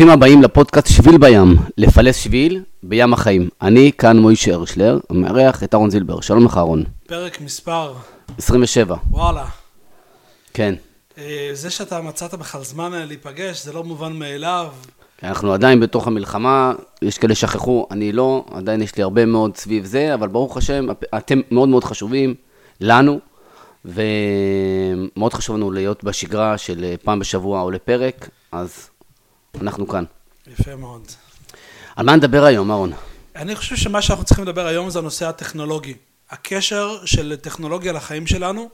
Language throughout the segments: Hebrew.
ברוכים הבאים לפודקאסט שביל בים, לפלס שביל בים החיים. אני כאן מוישה הרשלר, מארח את אהרון זילבר. שלום לך אהרון. פרק מספר, 27, וואלה. כן. אה, זה שאתה מצאת בכלל זמן להיפגש, זה לא מובן מאליו. אנחנו עדיין בתוך המלחמה, יש כאלה שכחו, אני לא, עדיין יש לי הרבה מאוד סביב זה, אבל ברוך השם, אתם מאוד מאוד חשובים לנו, ומאוד חשוב לנו להיות בשגרה של אה, פעם בשבוע או לפרק, אז אנחנו כאן. יפה מאוד. על מה נדבר היום, אהרון? אני חושב שמה שאנחנו צריכים לדבר היום זה הנושא הטכנולוגי. הקשר של טכנולוגיה לחיים שלנו,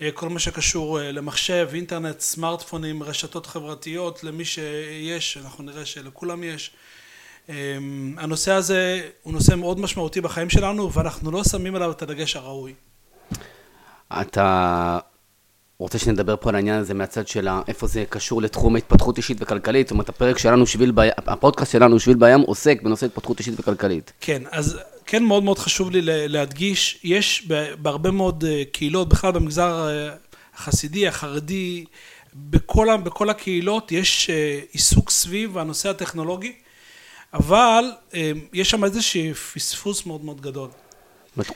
אה, כל מה שקשור אה, למחשב, אינטרנט, סמארטפונים, רשתות חברתיות, למי שיש, אנחנו נראה שלכולם יש. אה, הנושא הזה הוא נושא מאוד משמעותי בחיים שלנו, ואנחנו לא שמים עליו את הדגש הראוי. אתה רוצה שנדבר פה על העניין הזה מהצד של איפה זה קשור לתחום ההתפתחות אישית וכלכלית? זאת אומרת, הפרק שלנו, שביל בים, הפודקאסט שלנו, שביל בים, עוסק בנושא התפתחות אישית וכלכלית. כן, אז כן מאוד מאוד חשוב לי לה- להדגיש, יש בהרבה מאוד אה, קהילות, בכלל במגזר אה, החסידי, החרדי, בכל, בכל הקהילות יש אה, עיסוק סביב הנושא הטכנולוגי, אבל יש שם איזשהו פספוס מאוד מאוד גדול.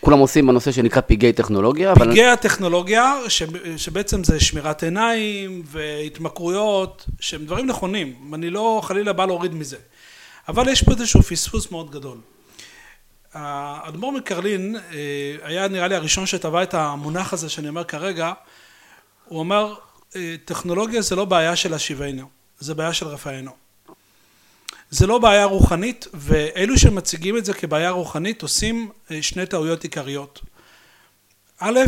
כולם עושים בנושא שנקרא פגעי טכנולוגיה, אבל... פגעי הטכנולוגיה, ש- שבעצם זה שמירת עיניים והתמכרויות, שהם דברים נכונים, אני לא חלילה בא להוריד מזה, אבל יש פה איזשהו פספוס מאוד גדול. האדמו"ר מקרלין אה, היה נראה לי הראשון שטבע את המונח הזה שאני אומר כרגע, הוא אמר, אה, טכנולוגיה זה לא בעיה של השיבנו, זה בעיה של רפאנו. זה לא בעיה רוחנית, ואלו שמציגים את זה כבעיה רוחנית עושים אה, שני טעויות עיקריות. א',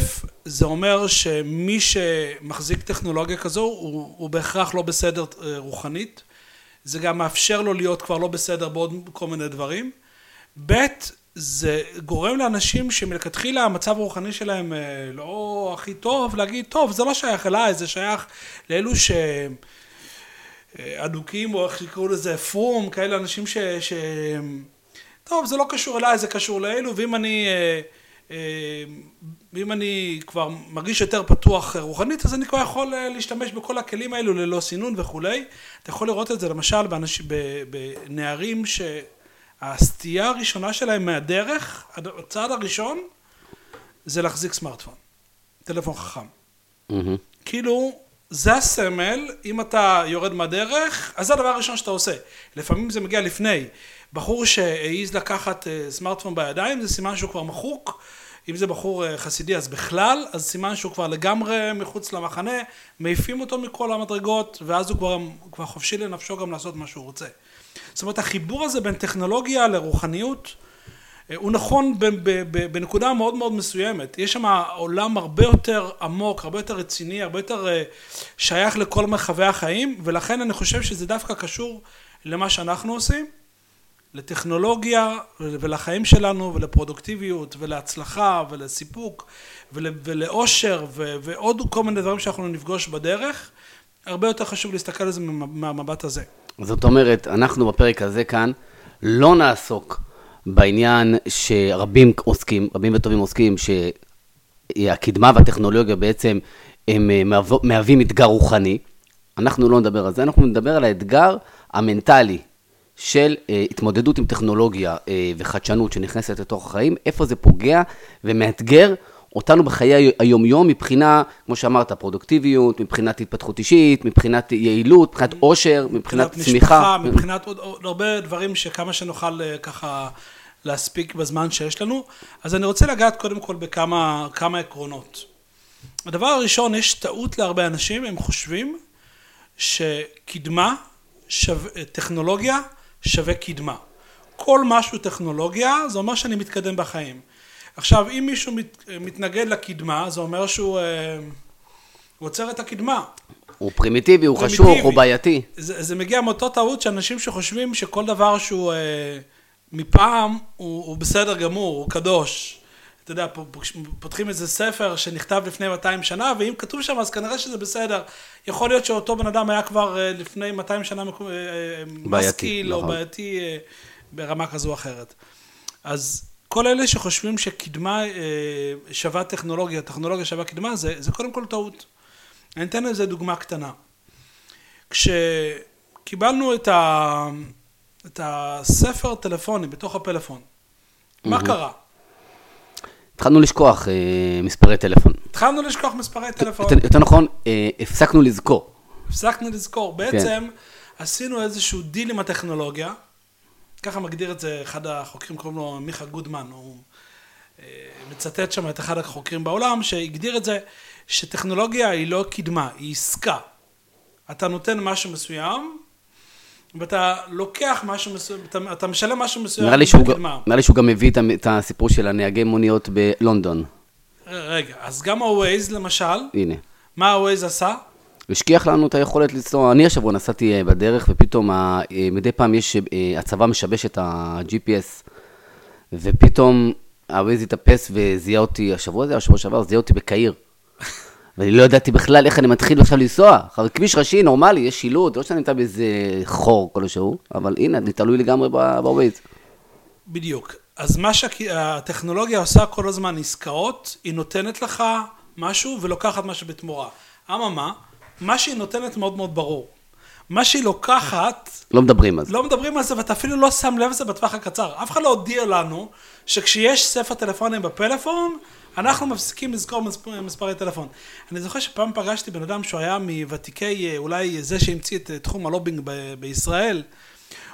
זה אומר שמי שמחזיק טכנולוגיה כזו הוא, הוא בהכרח לא בסדר אה, רוחנית, זה גם מאפשר לו להיות כבר לא בסדר בעוד כל מיני דברים. ב', זה גורם לאנשים שמלכתחילה המצב הרוחני שלהם אה, לא הכי טוב, להגיד, טוב, זה לא שייך אליי, זה שייך לאלו ש... אדוקים, או איך שיקראו לזה, פרום, כאלה אנשים ש... ש... טוב, זה לא קשור אליי, זה קשור לאלו, ואם אני... אה, אה, ואם אני כבר מרגיש יותר פתוח רוחנית, אז אני כבר יכול אה, להשתמש בכל הכלים האלו ללא סינון וכולי. אתה יכול לראות את זה למשל באנש... בנערים שהסטייה הראשונה שלהם מהדרך, הצעד הראשון, זה להחזיק סמארטפון, טלפון חכם. מהמם. כאילו, זה הסמל, אם אתה יורד מהדרך, אז זה הדבר הראשון שאתה עושה. לפעמים זה מגיע לפני. בחור שהעז לקחת אה, סמארטפון בידיים, זה סימן שהוא כבר מחוק. אם זה בחור אה, חסידי אז בכלל, אז סימן שהוא כבר לגמרי מחוץ למחנה, מעיפים אותו מכל המדרגות, ואז הוא כבר, כבר חופשי לנפשו גם לעשות מה שהוא רוצה. זאת אומרת, החיבור הזה בין טכנולוגיה לרוחניות, הוא נכון בנקודה מאוד מאוד מסוימת. יש שם עולם הרבה יותר עמוק, הרבה יותר רציני, הרבה יותר אה, שייך לכל מרחבי החיים, ולכן אני חושב שזה דווקא קשור למה שאנחנו עושים, לטכנולוגיה ולחיים שלנו ולפרודוקטיביות ולהצלחה ולסיפוק ול- ולאושר ועוד כל מיני דברים שאנחנו נפגוש בדרך. הרבה יותר חשוב להסתכל על זה מה- מהמבט הזה. זאת אומרת, אנחנו בפרק הזה כאן לא נעסוק בעניין שרבים עוסקים, רבים וטובים עוסקים, שהקדמה והטכנולוגיה בעצם הם אה, מהוו- מהווים אתגר רוחני. אנחנו לא נדבר על זה, אנחנו נדבר על האתגר המנטלי של אה, התמודדות עם טכנולוגיה אה, וחדשנות שנכנסת לתוך החיים, איפה זה פוגע ומאתגר אותנו בחיי היומיום מבחינה, כמו שאמרת, פרודוקטיביות, מבחינת התפתחות אישית, מבחינת יעילות, מבחינת עושר, מבחינת צמיחה. משפחה, מבחינת עוד, עוד הרבה דברים שכמה שנוכל ככה להספיק בזמן שיש לנו. אז אני רוצה לגעת קודם כל בכמה כמה עקרונות. הדבר הראשון, יש טעות להרבה אנשים, הם חושבים שקדמה, שווה, טכנולוגיה שווה קדמה. כל משהו טכנולוגיה, זה אומר שאני מתקדם בחיים. עכשיו, אם מישהו מת, מתנגד לקדמה, זה אומר שהוא אה, עוצר את הקדמה. הוא פרימיטיבי, הוא. חשוך, הוא בעייתי. זה, זה מגיע מאותו טעות שאנשים שחושבים שכל דבר שהוא אה, מפעם הוא, הוא בסדר גמור, הוא קדוש. אתה יודע, פותחים איזה ספר שנכתב לפני 200 שנה, ואם כתוב שם אז כנראה שזה בסדר. יכול להיות שאותו בן אדם היה כבר אה, לפני 200 שנה אה, אה, משכיל או נכון. בעייתי ברמה כזו או אחרת. אז כל אלה שחושבים שקדמה שווה טכנולוגיה, טכנולוגיה שווה קדמה, זה, זה קודם כל טעות. אני אתן לזה דוגמה קטנה. קיבלנו את, ה... את הספר טלפונים בתוך הפלאפון. מה קרה? התחלנו לשכוח אה, מספרי טלפון. התחלנו לשכוח מספרי טלפון, יותר, יותר נכון, אה, הפסקנו לזכור. הפסקנו לזכור. כן. בעצם עשינו איזשהו דיל עם הטכנולוגיה, ככה מגדיר את זה אחד החוקרים, קוראים לו מיכה גודמן, הוא אה, מצטט שם את אחד החוקרים בעולם, שהגדיר את זה שטכנולוגיה היא לא קדמה, היא עסקה. אתה נותן משהו מסוים, ואתה לוקח משהו מסוים, אתה, אתה משלם משהו מסוים נראה לי, שהוא. נראה לי שהוא גם הביא את את הסיפור של הנהגי מוניות בלונדון. רגע, אז גם ה-Waze למשל, הנה. מה ה-Waze עשה? השכיח לנו את היכולת לנסוע. אני השבוע נסעתי אה, בדרך, ופתאום ה- אה, מדי פעם יש, אה, הצבא משבש את ה-GPS, ופתאום הווייז התאפס וזיהה אותי, השבוע הזה, השבוע שעבר, זיהה אותי בקהיר. ואני לא ידעתי בכלל איך אני מתחיל עכשיו לנסוע. אחרי כביש ראשי, נורמלי, יש שילוט, לא שאני נמצא באיזה חור כלשהו, אבל הנה, אני תלוי לגמרי בווייז. בדיוק. אז מה שהטכנולוגיה עושה כל הזמן עסקאות, היא נותנת לך משהו ולוקחת משהו בתמורה. אממה, מה שהיא נותנת מאוד מאוד ברור. מה שהיא לוקחת, לא מדברים על זה. לא מדברים על זה ואתה אפילו לא שם לב לזה בטווח הקצר. אף אחד לא הודיע לנו שכשיש ספר טלפונים בפלאפון, אנחנו מפסיקים לזכור מספר, מספרי טלפון. אני זוכר שפעם פגשתי בן אדם שהוא היה מוותיקי, אה, אולי זה שהמציא את אה, תחום הלובינג ב- בישראל.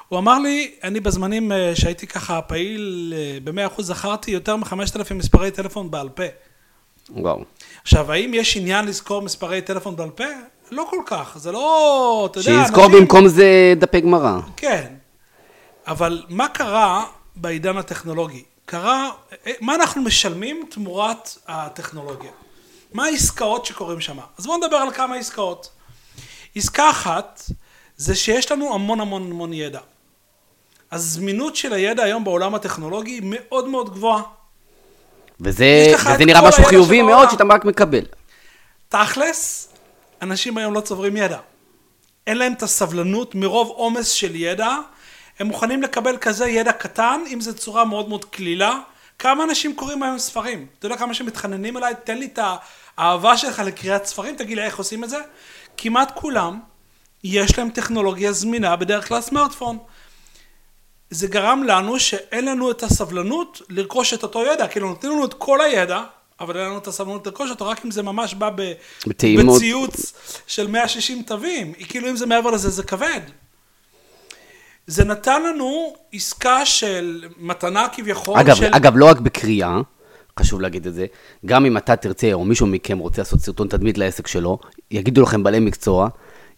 הוא אמר לי, אני בזמנים אה, שהייתי ככה פעיל אה, במאה אחוז, זכרתי יותר מחמשת אלפים מספרי טלפון בעל פה. וואו. עכשיו, האם יש עניין לזכור מספרי טלפון בעל פה? לא כל כך, זה לא, אתה יודע, שיזכור אנשים- במקום זה דפי גמרא. כן, אבל מה קרה בעידן הטכנולוגי? קרה, מה אנחנו משלמים תמורת הטכנולוגיה? מה העסקאות שקורים שם? אז בואו נדבר על כמה עסקאות. עסקה אחת זה שיש לנו המון המון המון ידע. הזמינות של הידע היום בעולם הטכנולוגי מאוד מאוד גבוהה. וזה, וזה נראה משהו חיובי. מאוד שאתה רק מקבל. תכלס, אנשים היום לא צוברים ידע. אין להם את הסבלנות מרוב עומס של ידע, הם מוכנים לקבל כזה ידע קטן, אם זו צורה מאוד מאוד קלילה. כמה אנשים קוראים היום ספרים? אתה יודע כמה אנשים מתחננים אליי, תן לי את האהבה שלך לקריאת ספרים, תגיד לי איך עושים את זה? כמעט כולם, יש להם טכנולוגיה זמינה, בדרך כלל סמארטפון. זה גרם לנו שאין לנו את הסבלנות לרכוש את אותו ידע, כאילו נותנים לנו את כל הידע, אבל אין לנו את הסבלנות לרכוש אותו, רק אם זה ממש בא ב... בציוץ של 160 תווים, כאילו אם זה מעבר לזה זה כבד. זה נתן לנו עסקה של מתנה כביכול אגב, של... אגב, לא רק בקריאה, חשוב להגיד את זה, גם אם אתה תרצה, או מישהו מכם רוצה לעשות סרטון תדמית לעסק שלו, יגידו לכם בעלי מקצוע,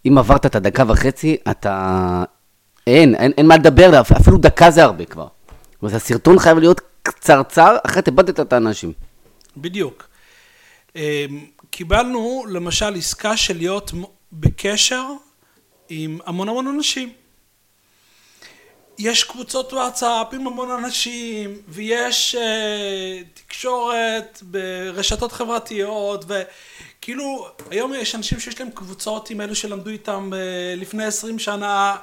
אם עברת את הדקה וחצי, אתה... אין, אין, אין מה לדבר, אפילו דקה זה הרבה כבר. אומרת, הסרטון חייב להיות קצרצר, אחרת איבדת את האנשים. בדיוק. אמ, קיבלנו למשל עסקה של להיות בקשר עם המון המון אנשים. יש קבוצות וואטסאפ עם המון אנשים, ויש אה, תקשורת ברשתות חברתיות, וכאילו, היום יש אנשים שיש להם קבוצות עם אלו שלמדו איתם אה, לפני 20 שנה.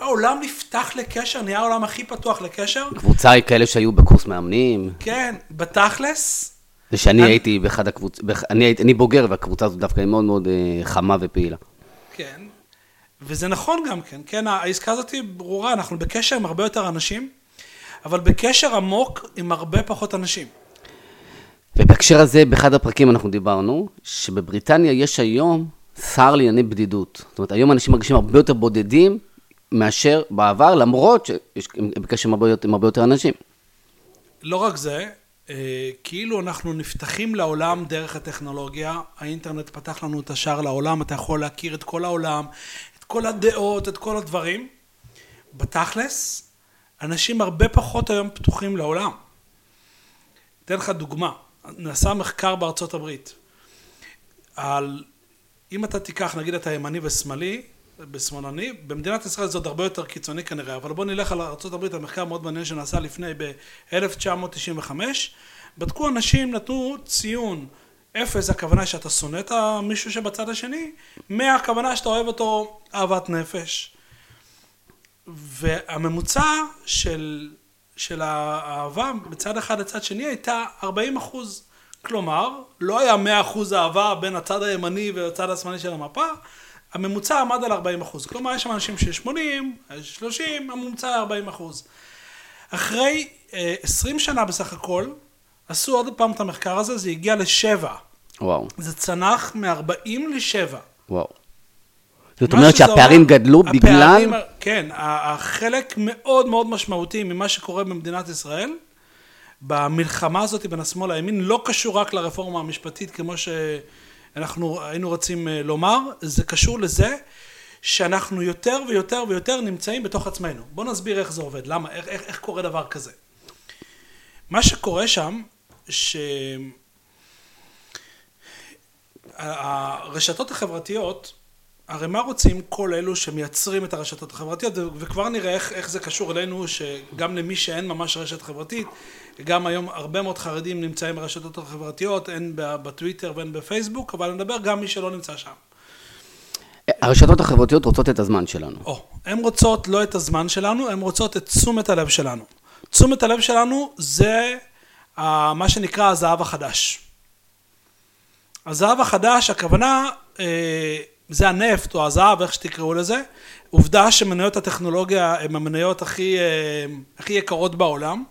העולם נפתח לקשר, נהיה העולם הכי פתוח לקשר. קבוצה היא כאלה שהיו בקורס מאמנים, כן, בתכלס, זה שאני אני- הייתי באחד הקבוצ... אני, אני בוגר, והקבוצה הזאת דווקא היא מאוד מאוד אה, חמה ופעילה. כן, וזה נכון גם כן, כן, העסקה הזאת היא ברורה, אנחנו בקשר עם הרבה יותר אנשים, אבל בקשר עמוק עם הרבה פחות אנשים. ובהקשר הזה, באחד הפרקים אנחנו דיברנו, שבבריטניה יש היום שר לענייני בדידות. זאת אומרת, היום אנשים מרגישים הרבה יותר בודדים מאשר בעבר, למרות שהם בקשר עם הרבה, עם הרבה יותר אנשים. לא רק זה, אה, כאילו אנחנו נפתחים לעולם דרך הטכנולוגיה, האינטרנט פתח לנו את השער לעולם, אתה יכול להכיר את כל העולם, כל הדעות, את כל הדברים. בתכלס, אנשים הרבה פחות היום פתוחים לעולם. אתן לך דוגמה, נעשה מחקר בארצות הברית על, אם אתה תיקח, נגיד אתה ימני ושמאלי, בשמאלני, במדינת ישראל זה עוד הרבה יותר קיצוני כנראה, אבל בוא נלך על ארה"ב, על מחקר מאוד מעניין שנעשה לפני ב-1995, בדקו אנשים, נתנו ציון אפס, הכוונה שאתה שונא את מישהו שבצד השני, 100 הכוונה שאתה אוהב אותו אהבת נפש. והממוצע של, של האהבה בצד אחד לצד שני הייתה 40 אחוז. כלומר, לא היה 100 אחוז אהבה בין הצד הימני והצד השמאלי של המפה, הממוצע עמד על 40 אחוז. כלומר, יש שם אנשים שיש 80, יש 30, הממוצע היה 40 אחוז. אחרי אה, 20 שנה בסך הכל, עשו עוד פעם את המחקר הזה, זה הגיע לשבע. וואו, זה צנח מ-40 ל-7. וואו. זאת אומרת שהפערים גדלו בגלל... כן, החלק מאוד מאוד משמעותי ממה שקורה במדינת ישראל, במלחמה הזאת בין השמאל לימין, לא קשור רק לרפורמה המשפטית, כמו שאנחנו היינו רוצים אה, לומר, זה קשור לזה שאנחנו יותר ויותר ויותר נמצאים בתוך עצמנו. בואו נסביר איך זה עובד, למה, איך, איך, איך קורה דבר כזה. מה שקורה שם, ש... הרשתות החברתיות, הרי מה רוצים כל אלו שמייצרים את הרשתות החברתיות, וכבר נראה איך, איך זה קשור אלינו, שגם למי שאין ממש רשת חברתית, גם היום הרבה מאוד חרדים נמצאים ברשתות החברתיות, הן בטוויטר והן בפייסבוק, אבל אני מדבר גם מי שלא נמצא שם. הרשתות החברתיות רוצות את הזמן שלנו. או, הן רוצות לא את הזמן שלנו, הן רוצות את תשומת הלב שלנו. תשומת הלב שלנו זה מה שנקרא הזהב החדש. הזהב החדש, הכוונה, אה, זה הנפט או הזהב, איך שתקראו לזה. עובדה שמניות הטכנולוגיה הן המניות הכי, אה, הכי יקרות בעולם.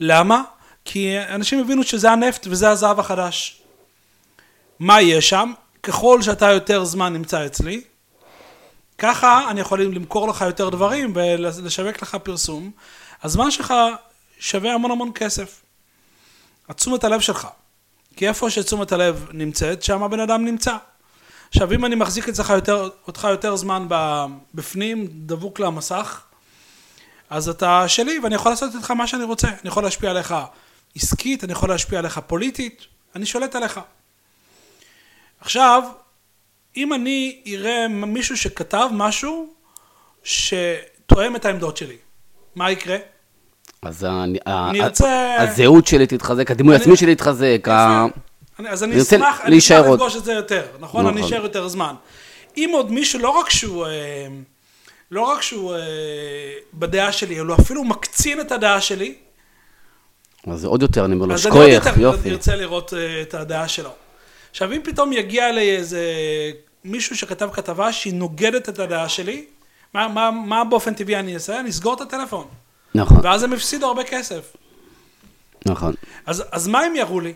למה? כי אנשים הבינו שזה הנפט וזה הזהב החדש. מה יהיה שם? ככל שאתה יותר זמן נמצא אצלי, ככה אני יכול למכור לך יותר דברים ולשווק לך פרסום. הזמן שלך שווה המון המון כסף. התשומת הלב שלך. כי איפה שתשומת הלב נמצאת, שם הבן אדם נמצא. עכשיו, אם אני מחזיק אצלך יותר, אותך יותר זמן בפנים, דבוק למסך, אז אתה שלי, ואני יכול לעשות איתך מה שאני רוצה. אני יכול להשפיע עליך עסקית, אני יכול להשפיע עליך פוליטית, אני שולט עליך. עכשיו, אם אני אראה מישהו שכתב משהו שתואם את העמדות שלי, מה יקרה? אז אני. הזהות שלי תתחזק, הדימוי העצמי שלי יתחזק. אז אני אשמח, אני אשמח לפגוש את זה יותר, נכון? אני נכון. אשאר יותר זמן. אם עוד מישהו, לא רק שהוא, אה, לא רק שהוא אה, בדעה שלי, אלא אפילו מקצין את הדעה שלי. אז זה עוד יותר, אני אומר לו, שכוייך, יופי. אז אני ארצה לראות אה, את הדעה שלו. עכשיו, אם פתאום יגיע לי איזה מישהו שכתב כתבה שהיא נוגדת את הדעה שלי, מה, מה, מה באופן טבעי אני אעשה? אני אסגור את הטלפון. נכון. ואז הם הפסידו הרבה כסף. נכון. אז, אז מה הם יראו לי?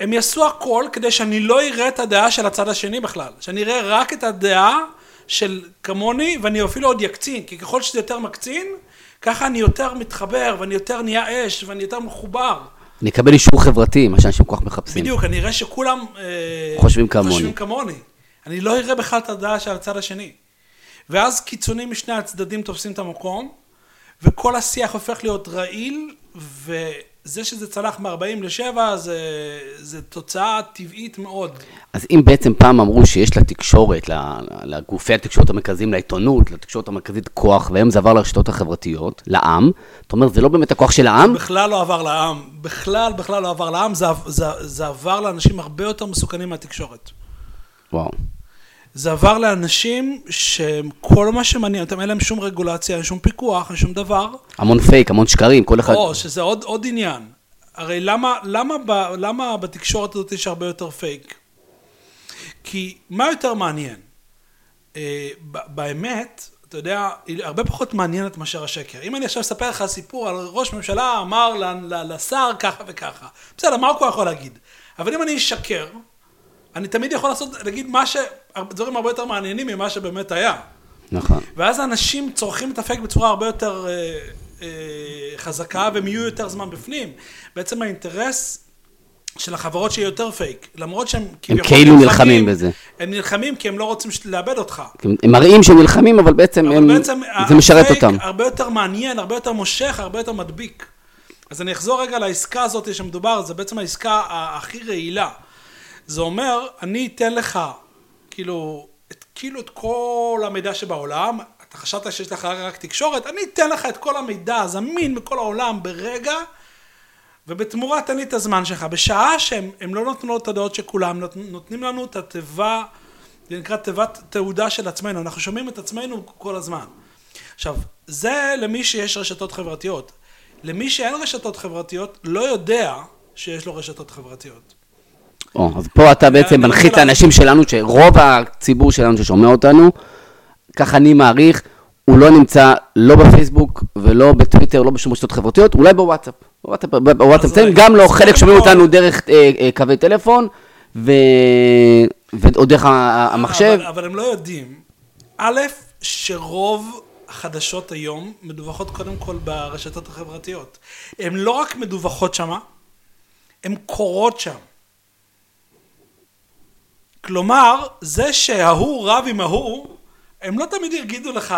הם יעשו הכל כדי שאני לא אראה את הדעה של הצד השני בכלל. שאני אראה רק את הדעה של כמוני, ואני אפילו עוד יקצין, כי ככל שזה יותר מקצין, ככה אני יותר מתחבר, ואני יותר נהיה אש, ואני יותר מחובר. אני אקבל אישור חברתי, מה שאנשים כל כך מחפשים. בדיוק, אני אראה שכולם אה, חושבים כמוני. חושבים כמוני. אני לא אראה בכלל את הדעה של הצד השני. ואז קיצונים משני הצדדים תופסים את המקום, וכל השיח הופך להיות רעיל, וזה שזה צלח מ-40 ל-7 זה, זה תוצאה טבעית מאוד. אז אם בעצם פעם אמרו שיש לתקשורת, לגופי התקשורת המרכזיים, לעיתונות, לתקשורת המרכזית כוח, והיום זה עבר לרשתות החברתיות, לעם, זאת אומרת, זה לא באמת הכוח של העם? זה בכלל לא עבר לעם, בכלל, בכלל לא עבר לעם, זה, זה, זה עבר לאנשים הרבה יותר מסוכנים מהתקשורת. וואו. זה עבר לאנשים שכל מה שמעניין אותם, אין להם שום רגולציה, אין שום פיקוח, אין שום דבר. המון פייק, המון שקרים, כל אחד... או, שזה עוד, עוד עניין. הרי למה, למה, למה בתקשורת הזאת יש הרבה יותר פייק? כי מה יותר מעניין? אה, באמת, אתה יודע, היא הרבה פחות מעניינת מאשר השקר. אם אני עכשיו אספר לך סיפור על ראש ממשלה אמר לשר ככה וככה, בסדר, מה הוא יכול להגיד? אבל אם אני אשקר, אני תמיד יכול לעשות, להגיד מה ש... דברים הרבה יותר מעניינים ממה שבאמת היה. נכון. ואז אנשים צורכים את הפייק בצורה הרבה יותר אה, אה, חזקה, והם יהיו יותר זמן בפנים. בעצם האינטרס של החברות שיהיה יותר פייק, למרות שהם הם כאילו נלחמים בזה. הם נלחמים כי הם לא רוצים לאבד אותך. הם מראים שהם נלחמים, אבל בעצם, אבל הם, בעצם זה משרת אותם. הרבה יותר מעניין, הרבה יותר מושך, הרבה יותר מדביק. אז אני אחזור רגע לעסקה הזאת שמדובר, זה בעצם העסקה הכי רעילה. זה אומר, אני אתן לך, כאילו, את, כאילו את כל המידע שבעולם, אתה חשבת שיש לך רק תקשורת, אני אתן לך את כל המידע הזמין בכל העולם ברגע, ובתמורה תן לי את הזמן שלך. בשעה שהם לא נותנים את הדעות של כולם, נותנים לנו את התיבה, זה נקרא תיבת תעודה של עצמנו, אנחנו שומעים את עצמנו כל הזמן. עכשיו, זה למי שיש רשתות חברתיות. למי שאין רשתות חברתיות, לא יודע שיש לו רשתות חברתיות. או, אז פה אתה בעצם מנחית את האנשים שלנו, שרוב הציבור שלנו ששומע אותנו, ככה אני מעריך, הוא לא נמצא לא בפייסבוק ולא בטוויטר, לא בשום רשתות חברתיות, אולי בוואטסאפ. בוואטסאפ, בוואטסאפ, גם לא, חלק שומעים אותנו דרך אה, אה, קווי טלפון. ועוד דרך ה- המחשב. אבל, אבל הם לא יודעים. א', שרוב החדשות היום מדווחות קודם כל ברשתות החברתיות. הן לא רק מדווחות שמה, הן קורות שם. כלומר, זה שההוא רב עם ההוא, הם לא תמיד יגידו לך,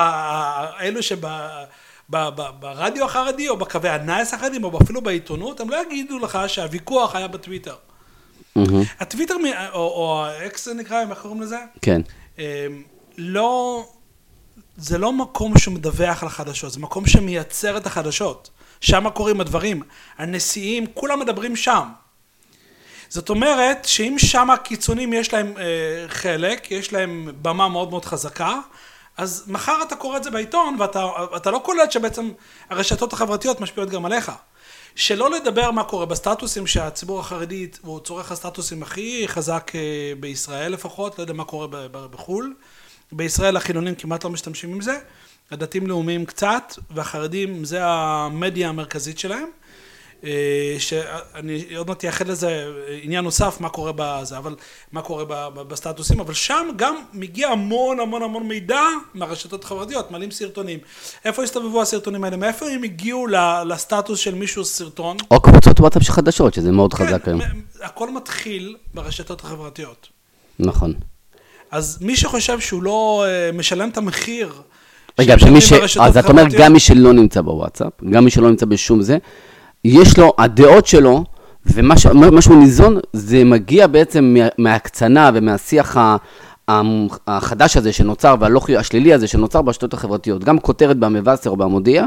אלו שברדיו החרדי, או בקווי הנייס החרדים, או אפילו בעיתונות, הם לא יגידו לך שהוויכוח היה בטוויטר. מהמם, הטוויטר, או, או האקס זה נקרא, איך קוראים לזה? כן. אמ, לא, זה לא מקום שמדווח על החדשות, זה מקום שמייצר את החדשות. שם קורים הדברים. הנשיאים, כולם מדברים שם. זאת אומרת שאם שם הקיצונים יש להם אה, חלק, יש להם במה מאוד מאוד חזקה, אז מחר אתה קורא את זה בעיתון ואתה אתה לא קולט שבעצם הרשתות החברתיות משפיעות גם עליך. שלא לדבר מה קורה בסטטוסים שהציבור החרדי הוא צורך הסטטוסים הכי חזק אה, בישראל לפחות, לא יודע מה קורה בחו"ל. בישראל החילונים כמעט לא משתמשים עם זה, הדתיים לאומיים קצת, והחרדים זה המדיה המרכזית שלהם. אה, שאני עוד מעט אייחד לזה עניין נוסף, מה קורה בזה, אבל מה קורה בסטטוסים, אבל שם גם מגיע המון המון המון מידע מהרשתות החברתיות, מעלים סרטונים. איפה הסתובבו הסרטונים האלה? מאיפה הם הגיעו לסטטוס של מישהו סרטון? או קבוצות וואטסאפ של חדשות, שזה מאוד חזק היום. כן, הכל מתחיל ברשתות החברתיות. נכון. אז מי שחושב שהוא לא אה, משלם את המחיר רגע, ומי ש... אז אתה אומר, גם מי שלא נמצא בוואטסאפ, גם מי שלא נמצא בשום זה, יש לו, הדעות שלו, ומה שהוא ניזון, זה מגיע בעצם מה- מההקצנה ומהשיח ה- החדש הזה שנוצר, והלא השלילי הזה שנוצר ברשתות החברתיות. גם כותרת במבשר או במודיע,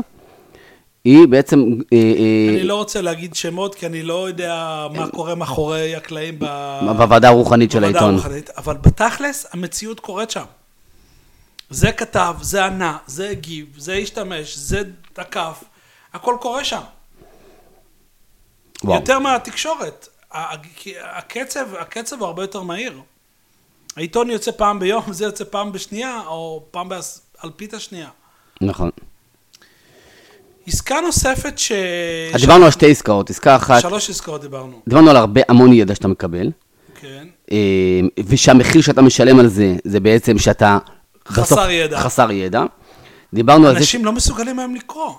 היא בעצם... אה, אה, אני לא רוצה להגיד שמות, כי אני לא יודע מה קורה מאחורי הקלעים ב- בוועדה הרוחנית של העיתון. אבל בתכלס המציאות קורית שם. זה כתב, זה ענה, זה הגיב, זה השתמש, זה תקף, הכל קורה שם. וואו. יותר מהתקשורת. הקצב, הקצב הוא הרבה יותר מהיר. העיתון יוצא פעם ביום, זה יוצא פעם בשנייה, או פעם באלפית השנייה. נכון. עסקה נוספת ש... אז דיברנו על שתי עסקאות, עסקה אחת, שלוש עסקאות דיברנו, דיברנו על הרבה, המון ידע שאתה מקבל. כן. אה, ושהמחיר שאתה משלם על זה, זה בעצם שאתה... חסר בסוף- ידע. חסר ידע. דיברנו על זה, אנשים לא מסוגלים היום לקרוא.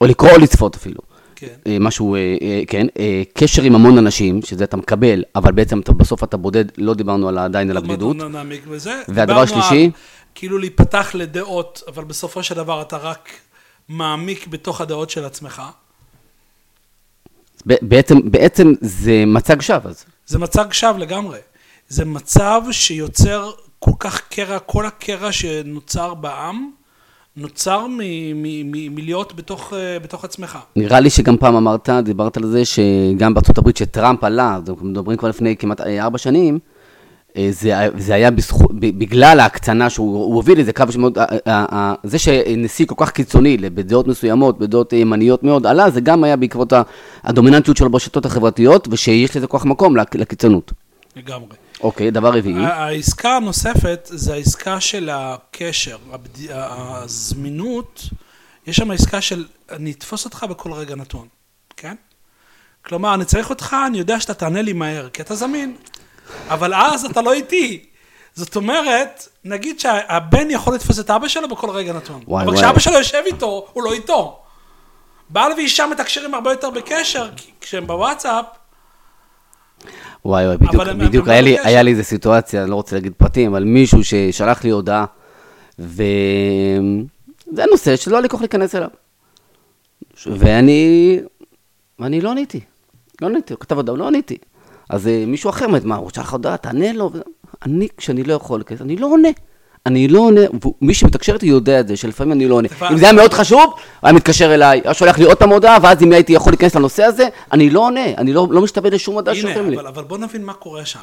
או לקרוא או לצפות אפילו. כן. אה, משהו, אה, אה, כן, קשר עם המון אנשים, שזה אתה מקבל, אבל בעצם אתה, בסוף אתה בודד, לא דיברנו על, עדיין על הבדידות. והדבר השלישי? על כאילו להיפתח לדעות, אבל בסופו של דבר אתה רק מעמיק בתוך הדעות של עצמך. בעצם, בעצם זה מצג שווא, אז. זה מצג שווא לגמרי. זה מצב שיוצר כל כך קרע, כל הקרע שנוצר בעם, נוצר מלהיות בתוך, אה, בתוך עצמך. נראה לי שגם פעם אמרת, דיברת על זה, שגם בארצות הברית, שטראמפ עלה, מדברים כבר לפני כמעט אה, ארבע שנים, אה, זה, זה היה בזכו, בגלל ההקצנה שהוא הוא הוביל איזה קו שמאוד, זה שנשיא כל כך קיצוני, בדעות מסוימות, בדעות ימניות מאוד, עלה, זה גם היה בעקבות הדומיננטיות שלו ברשתות החברתיות, ושיש לזה כל כך מקום לק- לקיצונות. לגמרי. אוקיי, דבר רביעי. העסקה הנוספת זה העסקה של הקשר, הבד... הזמינות, יש שם עסקה של אני אתפוס אותך בכל רגע נתון, כן? כלומר, אני צריך אותך, אני יודע שאתה תענה לי מהר, כי אתה זמין, אבל אז אתה לא איתי. זאת אומרת, נגיד שהבן יכול לתפוס את אבא שלו בכל רגע נתון, וואי, אבל וואי. כשאבא שלו יושב איתו, הוא לא איתו. בעל ואישה מתקשרים הרבה יותר בקשר, כי כשהם בוואטסאפ, וואי וואי, בדיוק, בדיוק היה, לי. היה לי איזה סיטואציה, אני לא רוצה להגיד פרטים, אבל מישהו ששלח לי הודעה, וזה נושא שלא היה לי כוח להיכנס אליו. ואני, ואני לא עניתי, לא עניתי, הוא כתב הודעה, לא עניתי. אז אה, מישהו אחר אומר, מה, הוא שלח הודעה, תענה לו. אני, כשאני לא יכול להיכנס, אני לא עונה. אני לא עונה, ומי שמתקשר איתי יודע את זה, שלפעמים אני לא עונה. אם זה היה מאוד חשוב, היה מתקשר אליי, היה שולח לי עוד פעם הודעה, ואז אם הייתי יכול להיכנס לנושא הזה, אני לא עונה, אני לא, לא משתווה לשום הודעה הנה, שולחים לי. אבל, אבל בוא נבין מה קורה שם.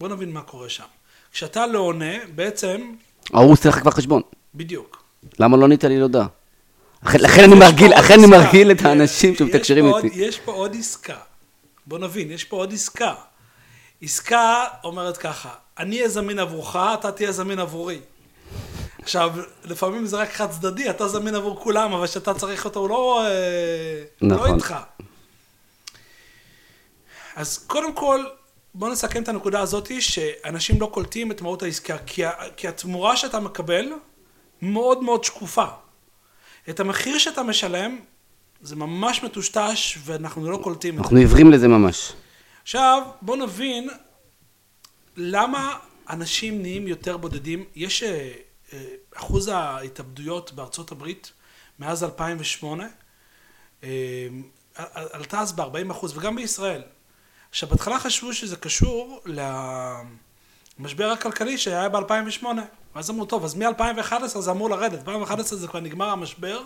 בוא נבין מה קורה שם. כשאתה לא עונה, בעצם, ההוא עושה לך כבר חשבון. בדיוק. למה לא ענית לי להודעה? לכן לכן אני מרגיל, לכן אני. מרגיל את האנשים שמתקשרים איתי. יש פה עוד עסקה. בוא נבין, יש פה עוד עסקה. עסקה אומרת ככה, אני אהיה זמין עבורך, אתה תהיה זמין עבורי. עכשיו, לפעמים זה רק חד צדדי, אתה זמין עבור כולם, אבל כשאתה צריך אותו, הוא לא, אה, נכון. לא איתך. אז קודם כל, בוא נסכם את הנקודה הזאת, שאנשים לא קולטים את מהות העסקה, כי, כי התמורה שאתה מקבל מאוד מאוד שקופה. את המחיר שאתה משלם, זה ממש מטושטש, ואנחנו לא קולטים את זה. אנחנו עיוורים לזה ממש. עכשיו, בואו נבין למה אנשים נהיים יותר בודדים. יש אה, אחוז ההתאבדויות בארצות הברית מאז 2008, אה, על- עלתה אז ב-40 אחוז, וגם בישראל. עכשיו, בהתחלה חשבו שזה קשור למשבר הכלכלי שהיה ב-2008. ואז אמרו, טוב, אז מ-2011 זה אמור לרדת. ב-2011 זה כבר נגמר המשבר,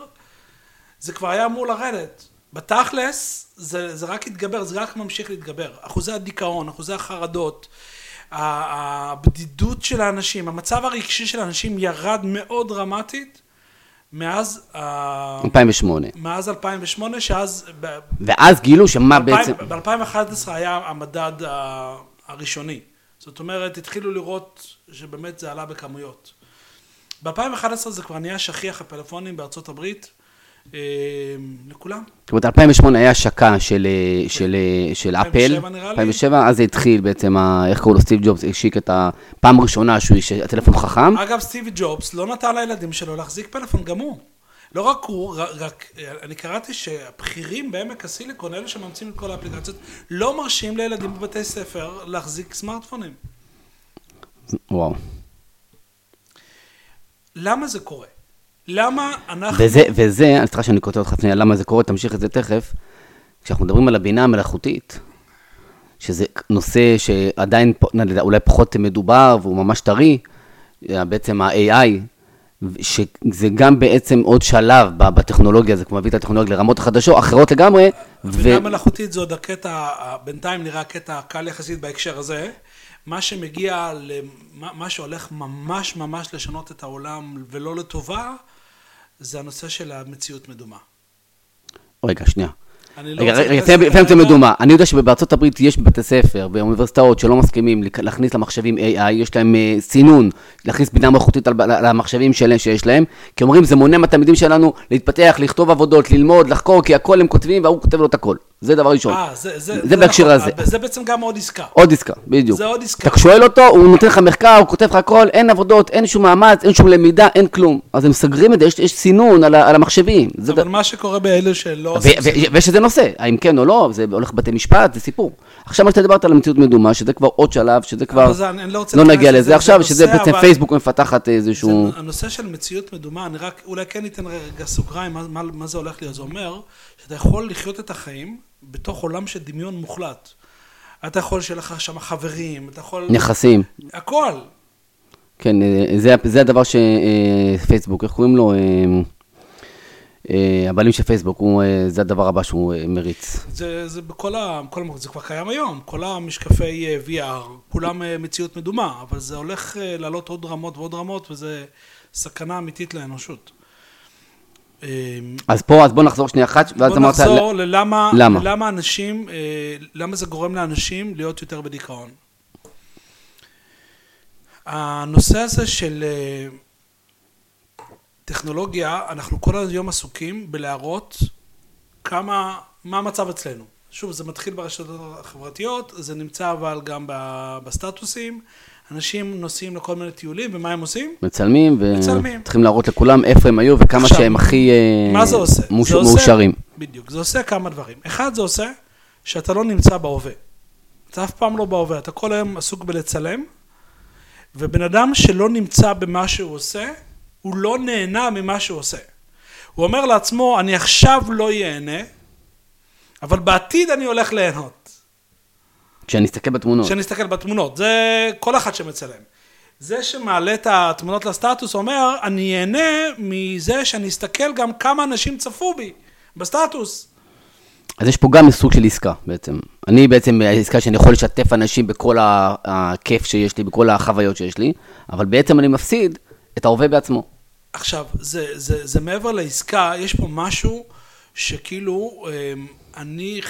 זה כבר היה אמור לרדת. בתכלס, זה, זה רק התגבר, זה רק ממשיך להתגבר. אחוזי הדיכאון, אחוזי החרדות, הבדידות של האנשים, המצב הרגשי של האנשים ירד מאוד דרמטית מאז, ה- 2008. מאז 2008, שאז ואז גילו שמה בעצם... ב-2011 היה המדד ה- הראשוני. זאת אומרת, התחילו לראות שבאמת זה עלה בכמויות. ב-2011 זה כבר נהיה שכיח הפלאפונים בארצות הברית, אה, לכולם. זאת אומרת, 2008 היה השקה של, אה, של, אה, של אפל. 2007 נראה לי. 2007, אז זה התחיל בעצם, ה- איך קראו לו, סטיב ג'ובס השיק את הפעם הראשונה שהוא איש הטלפון חכם. אגב, סטיבי ג'ובס לא נתן לילדים שלו להחזיק פלאפון גם הוא. לא רק הוא, רק, אני קראתי שהבכירים בעמק הסיליקון, אלה שממציאים את כל האפליקציות, לא מרשים לילדים בבתי ספר להחזיק סמארטפונים. וואו. למה זה קורה? למה אנחנו... וזה, וזה, סליחה שאני קוטע אותך שנייה, למה זה קורה, תמשיך את זה תכף. כשאנחנו מדברים על הבינה המלאכותית, שזה נושא שעדיין נדע, אולי פחות מדובר והוא ממש טרי, בעצם ה-AI, שזה גם בעצם עוד שלב בטכנולוגיה, זה כמו מביא את הטכנולוגיה לרמות חדשות, אחרות לגמרי. ו... בינה מלאכותית זה עוד הקטע, בינתיים נראה הקטע הקל יחסית בהקשר הזה. מה שמגיע, למה- מה שהולך ממש ממש לשנות את העולם ולא לטובה, זה הנושא של המציאות מדומה. רגע, שנייה. לא לזה זה. מדומה, אני יודע שבארצות הברית יש בתי ספר, באוניברסיטאות שלא מסכימים להכניס למחשבים AI, יש להם אה, סינון, להכניס בינה מלאכותית למחשבים שלהם, שיש להם, כי אומרים זה מונע מהתלמידים שלנו להתפתח, לכתוב עבודות, ללמוד, לחקור, כי הכל הם כותבים והוא כותב לו את הכל. זה דבר ראשון. אה, זה, זה, זה בהקשר נכון, הזה. זה בעצם גם עוד עסקה. עוד עסקה, בדיוק. זה עוד עסקה. אתה שואל אותו, הוא נותן לך מחקר, הוא כותב לך הכל, אין עבודות, אין שום מאמץ, אין שום למידה, אין כלום. אז הם סגרים את זה, יש, יש סינון על, המחשבים. זה אבל ד- מה שקורה באלו שלא עושים... ויש איזה נושא, האם כן או לא, זה הולך לבתי משפט, זה סיפור. עכשיו מה שאתה דיברת על המציאות מדומה, שזה כבר עוד שלב, שזה כבר, לא לא נגיע לזה, לזה זה עכשיו, שזה בעצם פייסבוק מפתחת איזשהו, זה, הנושא של מציאות מדומה, אני רק אולי כן ניתן רגע סוגריים, מה, זה הולך להיות. זה אומר שאתה יכול לחיות את החיים בתוך עולם של דמיון מוחלט. אתה יכול שיהיה לך שם חברים, אתה יכול... נכסים. הכל. כן, אה, זה, זה הדבר שפייסבוק, איך קוראים לו? אה, הבעלים של פייסבוק, הוא, אה, זה הדבר הבא שהוא אה, מריץ. זה, זה בכל ה... כל, המ- זה כבר קיים היום. כל המשקפי VR, כולם מציאות מדומה, אבל זה הולך לעלות עוד רמות ועוד רמות, וזה סכנה אמיתית לאנושות. אז פה, אז בוא נחזור שנייה אחת, ואז בוא אמרת, נחזור ללמה, למה? למה אנשים, למה זה גורם לאנשים להיות יותר בדיכאון. הנושא הזה של טכנולוגיה, אנחנו כל היום עסוקים בלהראות כמה, מה המצב אצלנו. שוב, זה מתחיל ברשתות החברתיות, זה נמצא אבל גם בסטטוסים. אנשים נוסעים לכל מיני טיולים, ומה הם עושים? מצלמים. וצריכים להראות לכולם איפה הם היו וכמה עכשיו, שהם הכי אה, מה זה עושה? מאוש- זה עושה- מאושרים. בדיוק, זה עושה כמה דברים. אחד, זה עושה שאתה לא נמצא בהווה. אתה אף פעם לא בהווה, אתה כל היום עסוק בלצלם, ובן אדם שלא נמצא במה שהוא עושה, הוא לא נהנה ממה שהוא עושה. הוא אומר לעצמו, אני עכשיו לא ייהנה, אבל בעתיד אני הולך ליהנות. כשאני אסתכל בתמונות. כשאני אסתכל בתמונות, זה כל אחד שמצלם. זה שמעלה את התמונות לסטטוס אומר, אני אהנה מזה שאני אסתכל גם כמה אנשים צפו בי בסטטוס. אז יש פה גם סוג של עסקה בעצם. אני בעצם עסקה שאני יכול לשתף אנשים בכל הכיף שיש לי, בכל החוויות שיש לי, אבל בעצם אני מפסיד את ההווה בעצמו. עכשיו, זה, זה, זה מעבר לעסקה, יש פה משהו שכאילו, אמ, אני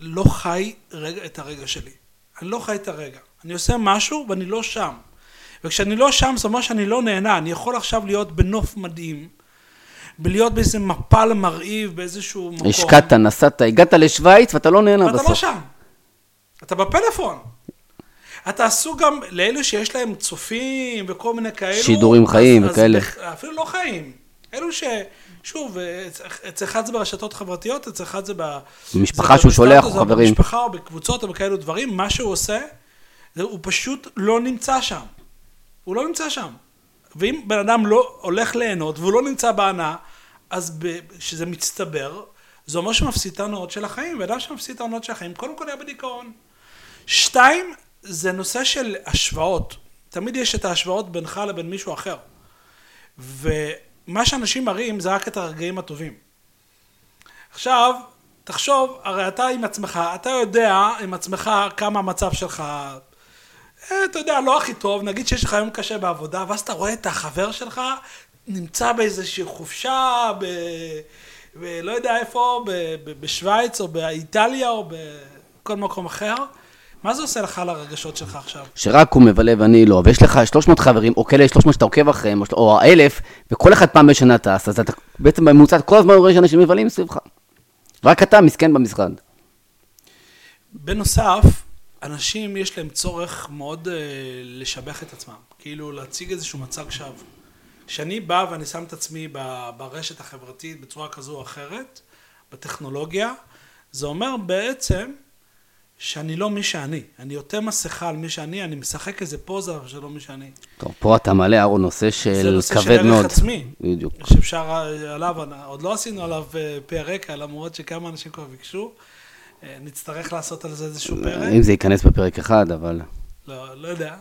לא חי רגע, את הרגע שלי. אני לא חי את הרגע. אני עושה משהו ואני לא שם. וכשאני לא שם, זה אומר שאני לא נהנה. אני יכול עכשיו להיות בנוף מדהים, בלהיות באיזה מפל מרהיב באיזשהו מקום. השקעת, נסעת, הגעת לשוויץ ואתה לא נהנה ואתה בסוף. לא שם. אתה בפלאפון. אתה עשוק גם לאלו שיש להם צופים וכל מיני כאלו. שידורים חיים אז- וכאלה. אז אפילו לא חיים. אלו ש... שוב, אצל- אחד זה ברשתות חברתיות, אצל אחד זה ב... במשפחה שהוא שולח, או חברים. במשפחה או בקבוצות או בכאלו דברים, מה שהוא עושה, זה, הוא פשוט לא נמצא שם. הוא לא נמצא שם. ואם בן אדם לא הולך ליהנות והוא לא נמצא בהנאה, אז כשזה מצטבר, זה אומר שהוא מפסיד את ההונאות של החיים, ואדם שמפסיד את ההונאות של החיים, קודם כל היה בדיכאון. שתיים, זה נושא של השוואות. תמיד יש את ההשוואות בינך לבין מישהו אחר. ומה שאנשים מראים זה רק את הרגעים הטובים. עכשיו, תחשוב, הרי אתה עם עצמך, אתה יודע עם עצמך כמה המצב שלך, אה, אתה יודע, לא הכי טוב, נגיד שיש לך יום קשה בעבודה, ואז אתה רואה את החבר שלך נמצא באיזושהי חופשה, ב... ב... לא יודע איפה, ב... ב... בשוויץ או באיטליה או בכל מקום אחר. מה זה עושה לך לרגשות שלך עכשיו? שרק הוא מבלה ואני לא, ויש לך 300 חברים, או כאלה 300 שאתה עוקב אחריהם, או 1,000, וכל אחד פעם בשנה טס, אז אתה בעצם בממוצע כל הזמן רואה שאנשים מבלים סביבך. רק אתה מסכן במשרד. בנוסף, אנשים יש להם צורך מאוד אה, לשבח את עצמם, כאילו להציג איזשהו מצג שווא. כשאני בא ואני שם את עצמי ברשת החברתית בצורה כזו או אחרת, בטכנולוגיה, זה אומר בעצם שאני לא מי שאני. אני עוטה מסכה על מי שאני, אני משחק איזה פוזה שלא מי שאני. טוב, פה אתה מעלה, אהרון, נושא זה של נושא של כבד ערך מאוד. עצמי. בדיוק. שאפשר עליו, עוד לא עשינו עליו אה, פרק, למרות שכמה אנשים כבר ביקשו. אה, נצטרך לעשות על זה איזשהו פרק. אם זה ייכנס בפרק אחד, אבל... לא, לא יודע.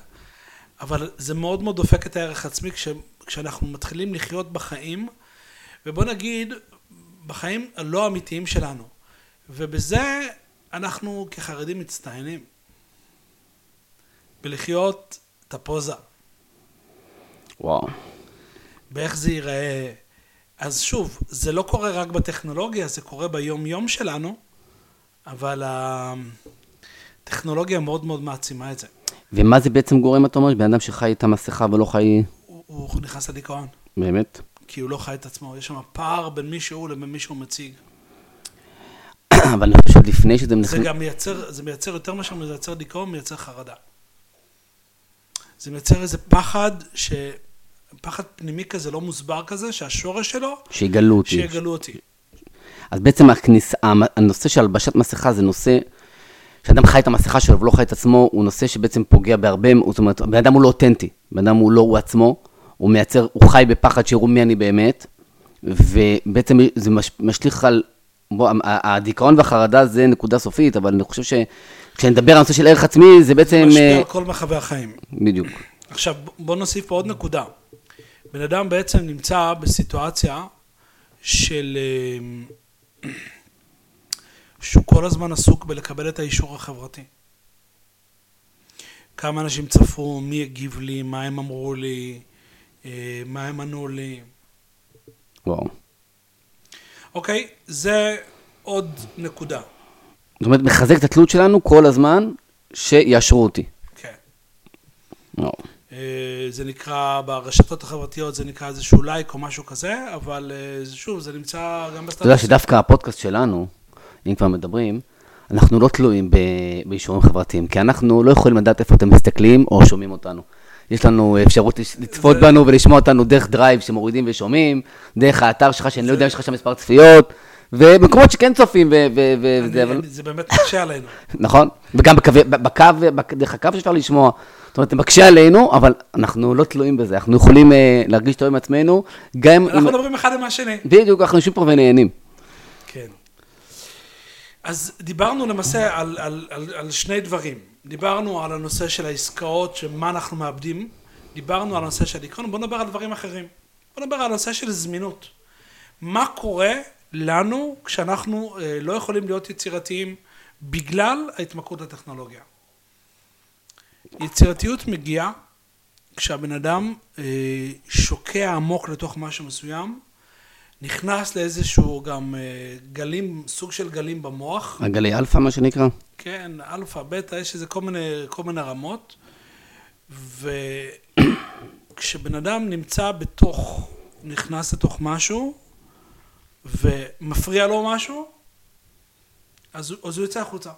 אבל זה מאוד מאוד דופק את הערך העצמי כש, כשאנחנו מתחילים לחיות בחיים, ובוא נגיד, בחיים הלא אמיתיים שלנו. ובזה אנחנו כחרדים מצטיינים. בלחיות את הפוזה, וואו. באיך זה ייראה. אז שוב, זה לא קורה רק בטכנולוגיה, זה קורה ביום-יום שלנו, אבל הטכנולוגיה מאוד מאוד מעצימה את זה. ומה זה בעצם גורם, אתה אומר? בן אדם שחי את המסכה ולא חי... הוא, הוא נכנס לדיכאון. באמת? כי הוא לא חי את עצמו, יש שם פער בין מי שהוא לבין מי שהוא מציג. אבל אני חושב שלפני שזה... זה נכנס- גם מייצר, זה מייצר יותר מאשר מייצר דיכאון, מייצר חרדה. זה מייצר איזה פחד, ש... פחד פנימי כזה, לא מוסבר כזה, שהשורש שלו, שיגלו אותי. שיגלו אותי. אז בעצם הכניס... הנושא של הלבשת מסכה זה נושא, כשאדם חי את המסכה שלו ולא חי את עצמו, הוא נושא שבעצם פוגע בהרבה, זאת אומרת, בן אדם הוא לא אותנטי, בן אדם הוא לא הוא עצמו, הוא מייצר, הוא חי בפחד שיראו מי אני באמת, ובעצם זה מש, משליך על, בוא, הדיכאון והחרדה זה נקודה סופית, אבל אני חושב שכשנדבר על הנושא של ערך עצמי, זה בעצם... משפיע אה, על כל מרחבי החיים. בדיוק. עכשיו, בוא נוסיף פה עוד נקודה. בן אדם בעצם נמצא בסיטואציה של... אה, שהוא כל הזמן עסוק בלקבל את האישור החברתי. כמה אנשים צפו, מי הגיב לי, מה הם אמרו לי, אה, מה הם ענו לי. וואו. אוקיי, זה עוד נקודה. זאת אומרת, מחזק את התלות שלנו כל הזמן, שיאשרו אותי. כן. וואו. אה, זה נקרא, ברשתות החברתיות זה נקרא איזשהו לייק או משהו כזה, אבל אה, שוב, זה נמצא גם בסטטוס. אתה יודע שדווקא הפודקאסט שלנו, אם כבר מדברים, אנחנו לא תלויים באישורים חברתיים, כי אנחנו לא יכולים לדעת איפה אתם מסתכלים או שומעים אותנו. יש לנו אפשרות לצפות זה- בנו ולשמוע אותנו דרך Drive שמורידים ושומעים, דרך האתר שלך, שאני לא יודע אם יש לך שם מספר צפיות, ומקומות שכן צופים, ו- ו- ו- אני- וזה, אבל... זה באמת מקשה עלינו. נכון, וגם בקו, בקו, בק- דרך הקו שאפשר לשמוע. זאת אומרת, זה מקשה עלינו, אבל אנחנו לא תלויים בזה, אנחנו יכולים uh, להרגיש טוב עם עצמנו, גם אם... אנחנו מדברים אחד עם השני. בדיוק, אנחנו יושבים פה ונהנים. כן. אז דיברנו למעשה על, על, על, על שני דברים. דיברנו על הנושא של העסקאות, של מה אנחנו מאבדים. דיברנו על הנושא של הדיכאון, בואו נדבר על דברים אחרים. בואו נדבר על הנושא של זמינות. מה קורה לנו כשאנחנו אה, לא יכולים להיות יצירתיים בגלל ההתמכרות לטכנולוגיה? יצירתיות מגיעה כשהבן אדם אה, שוקע עמוק לתוך משהו מסוים, נכנס לאיזשהו גם אה, גלים, סוג של גלים במוח. הגלי אלפא, מה שנקרא? כן, אלפא, בטא, יש איזה כל מיני, כל מיני רמות. וכשבן אדם נמצא בתוך, נכנס לתוך משהו, ומפריע לו משהו, אז, אז הוא יוצא החוצה.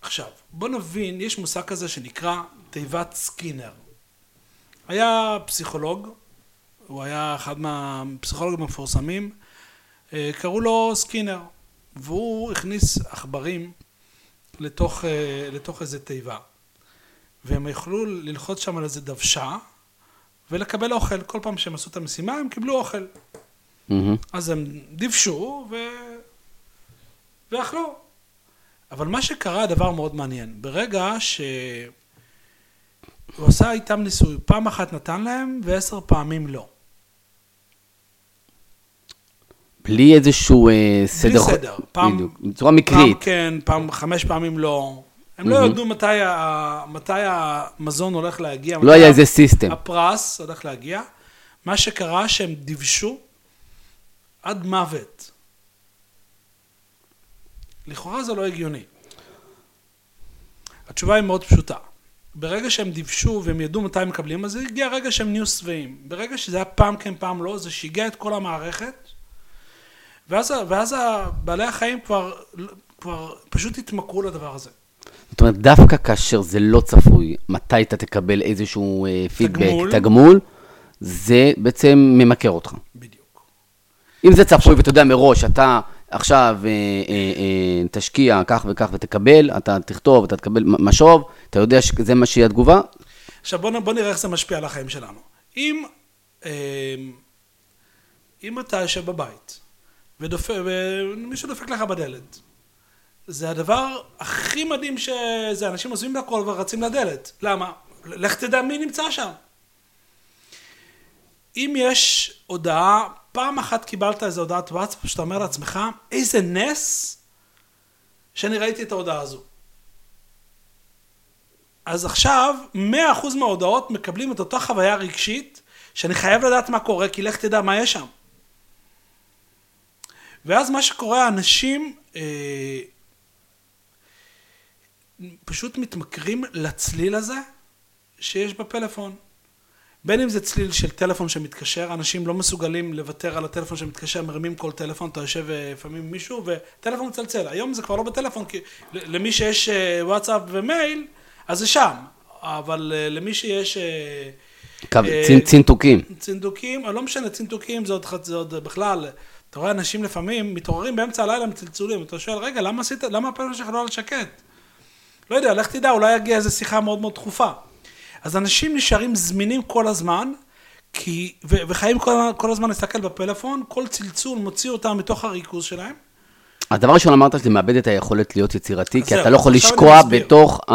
עכשיו, בוא נבין, יש מושג כזה שנקרא תיבת סקינר. היה פסיכולוג, הוא היה אחד מהפסיכולוגים המפורסמים, אה, קראו לו סקינר, והוא הכניס עכברים לתוך, אה, לתוך איזה תיבה. והם יכלו ללחוץ שם על איזה דוושה ולקבל אוכל. כל פעם שהם עשו את המשימה הם קיבלו אוכל. מהמם. אז הם דיוושו ו... ואכלו. אבל מה שקרה, דבר מאוד מעניין. ברגע שהוא עשה איתם ניסוי, פעם אחת נתן להם ועשר פעמים לא. בלי איזשהו אה, סדר. סדר. פעם- בדיוק. בצורה מקרית. פעם כן, פעם חמש פעמים לא. הם לא ידעו מתי, ה... מתי המזון הולך להגיע. לא היה איזה סיסטם. הפרס הולך להגיע. מה שקרה שהם דיוושו עד מוות. לכאורה זה לא הגיוני. התשובה היא מאוד פשוטה. ברגע שהם דיוושו והם ידעו מתי הם מקבלים, אז הגיע הרגע שהם נהיו שבעים. ברגע שזה היה פעם כן פעם לא, זה שיגע את כל המערכת, ואז, ואז בעלי החיים כבר, כבר פשוט התמכרו לדבר הזה. זאת אומרת, דווקא כאשר זה לא צפוי, מתי אתה תקבל איזשהו אה, פידבק, תגמול. תגמול, זה בעצם ממכר אותך. בדיוק. אם זה צפוי ואתה יודע מראש, אתה עכשיו אה, אה, אה, תשקיע כך וכך ותקבל, אתה תכתוב, אתה תקבל משוב, אתה יודע שזה מה שיהיה התגובה, עכשיו בוא, בוא נראה איך זה משפיע על החיים שלנו. אם, אה, אם אתה יושב בבית ודופ... ומישהו דופק לך בדלת, זה הדבר הכי מדהים שזה, אנשים עוזבים הכל ורצים לדלת. למה? לך תדע מי נמצא שם. אם יש הודעה, פעם אחת קיבלת איזו הודעת וואטסאפ שאתה אומר לעצמך, איזה נס שאני ראיתי את ההודעה הזו. אז עכשיו, 100% מההודעות מקבלים את אותה חוויה רגשית, שאני חייב לדעת מה קורה, כי לך תדע מה יש שם. ואז מה שקורה, האנשים אה, פשוט מתמכרים לצליל הזה שיש בפלאפון. בין אם זה צליל של טלפון שמתקשר, אנשים לא מסוגלים לוותר על הטלפון שמתקשר, מרימים כל טלפון, אתה יושב אה, לפעמים עם מישהו, וטלפון מצלצל. היום זה כבר לא בטלפון, כי למי שיש אה, וואטסאפ ומייל, אז זה שם. אבל למי שיש צינתוקים. צינתוקים, לא משנה, צינתוקים זה עוד, זה עוד בכלל, אתה רואה אנשים לפעמים מתעוררים באמצע הלילה עם צלצולים, אתה שואל, רגע, למה עשית, למה הפלאפון שלך לא על שקט? לא יודע, לך תדע, אולי יגיע איזו שיחה מאוד מאוד דחופה. אז אנשים נשארים זמינים כל הזמן, כי, ו, וחיים כל, כל הזמן להסתכל בפלאפון, כל צלצול מוציא אותם מתוך הריכוז שלהם. הדבר הראשון אמרת שזה מאבד את היכולת להיות יצירתי, כי אתה זהו, לא יכול לשקוע. בתוך ה-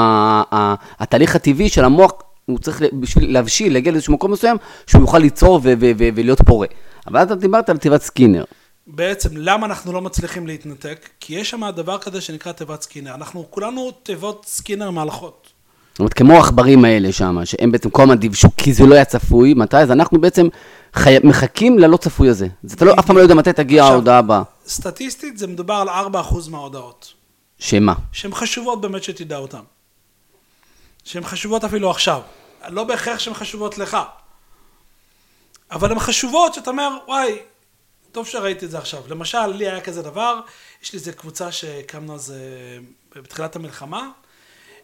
ה- התהליך הטבעי של המוח, הוא צריך בשביל להבשיל, להגיע לאיזשהו מקום מסוים, שהוא יוכל ליצור ו- ו- ו- ולהיות פורה. אבל אתה דיברת על תיבת סקינר. בעצם, למה אנחנו לא מצליחים להתנתק? כי יש שם דבר כזה שנקרא תיבת סקינר. אנחנו כולנו תיבות סקינר מהלכות. זאת אומרת, כמו העכברים האלה שם, שהם בעצם כל הזמן דיוושו, כי זה לא היה צפוי, מתי? אז אנחנו בעצם חי... מחכים ללא צפוי הזה. אז אתה לא, אף פעם לא יודע מתי תגיע עכשיו- ההודעה הבאה. סטטיסטית זה מדובר על 4% מההודעות. שמה? שהן חשובות באמת שתדע אותן. שהן חשובות אפילו עכשיו. לא בהכרח שהן חשובות לך. אבל הן חשובות שאתה אומר, וואי, טוב שראיתי את זה עכשיו. למשל, לי היה כזה דבר, יש לי איזה קבוצה שהקמנו אז אה, בתחילת המלחמה.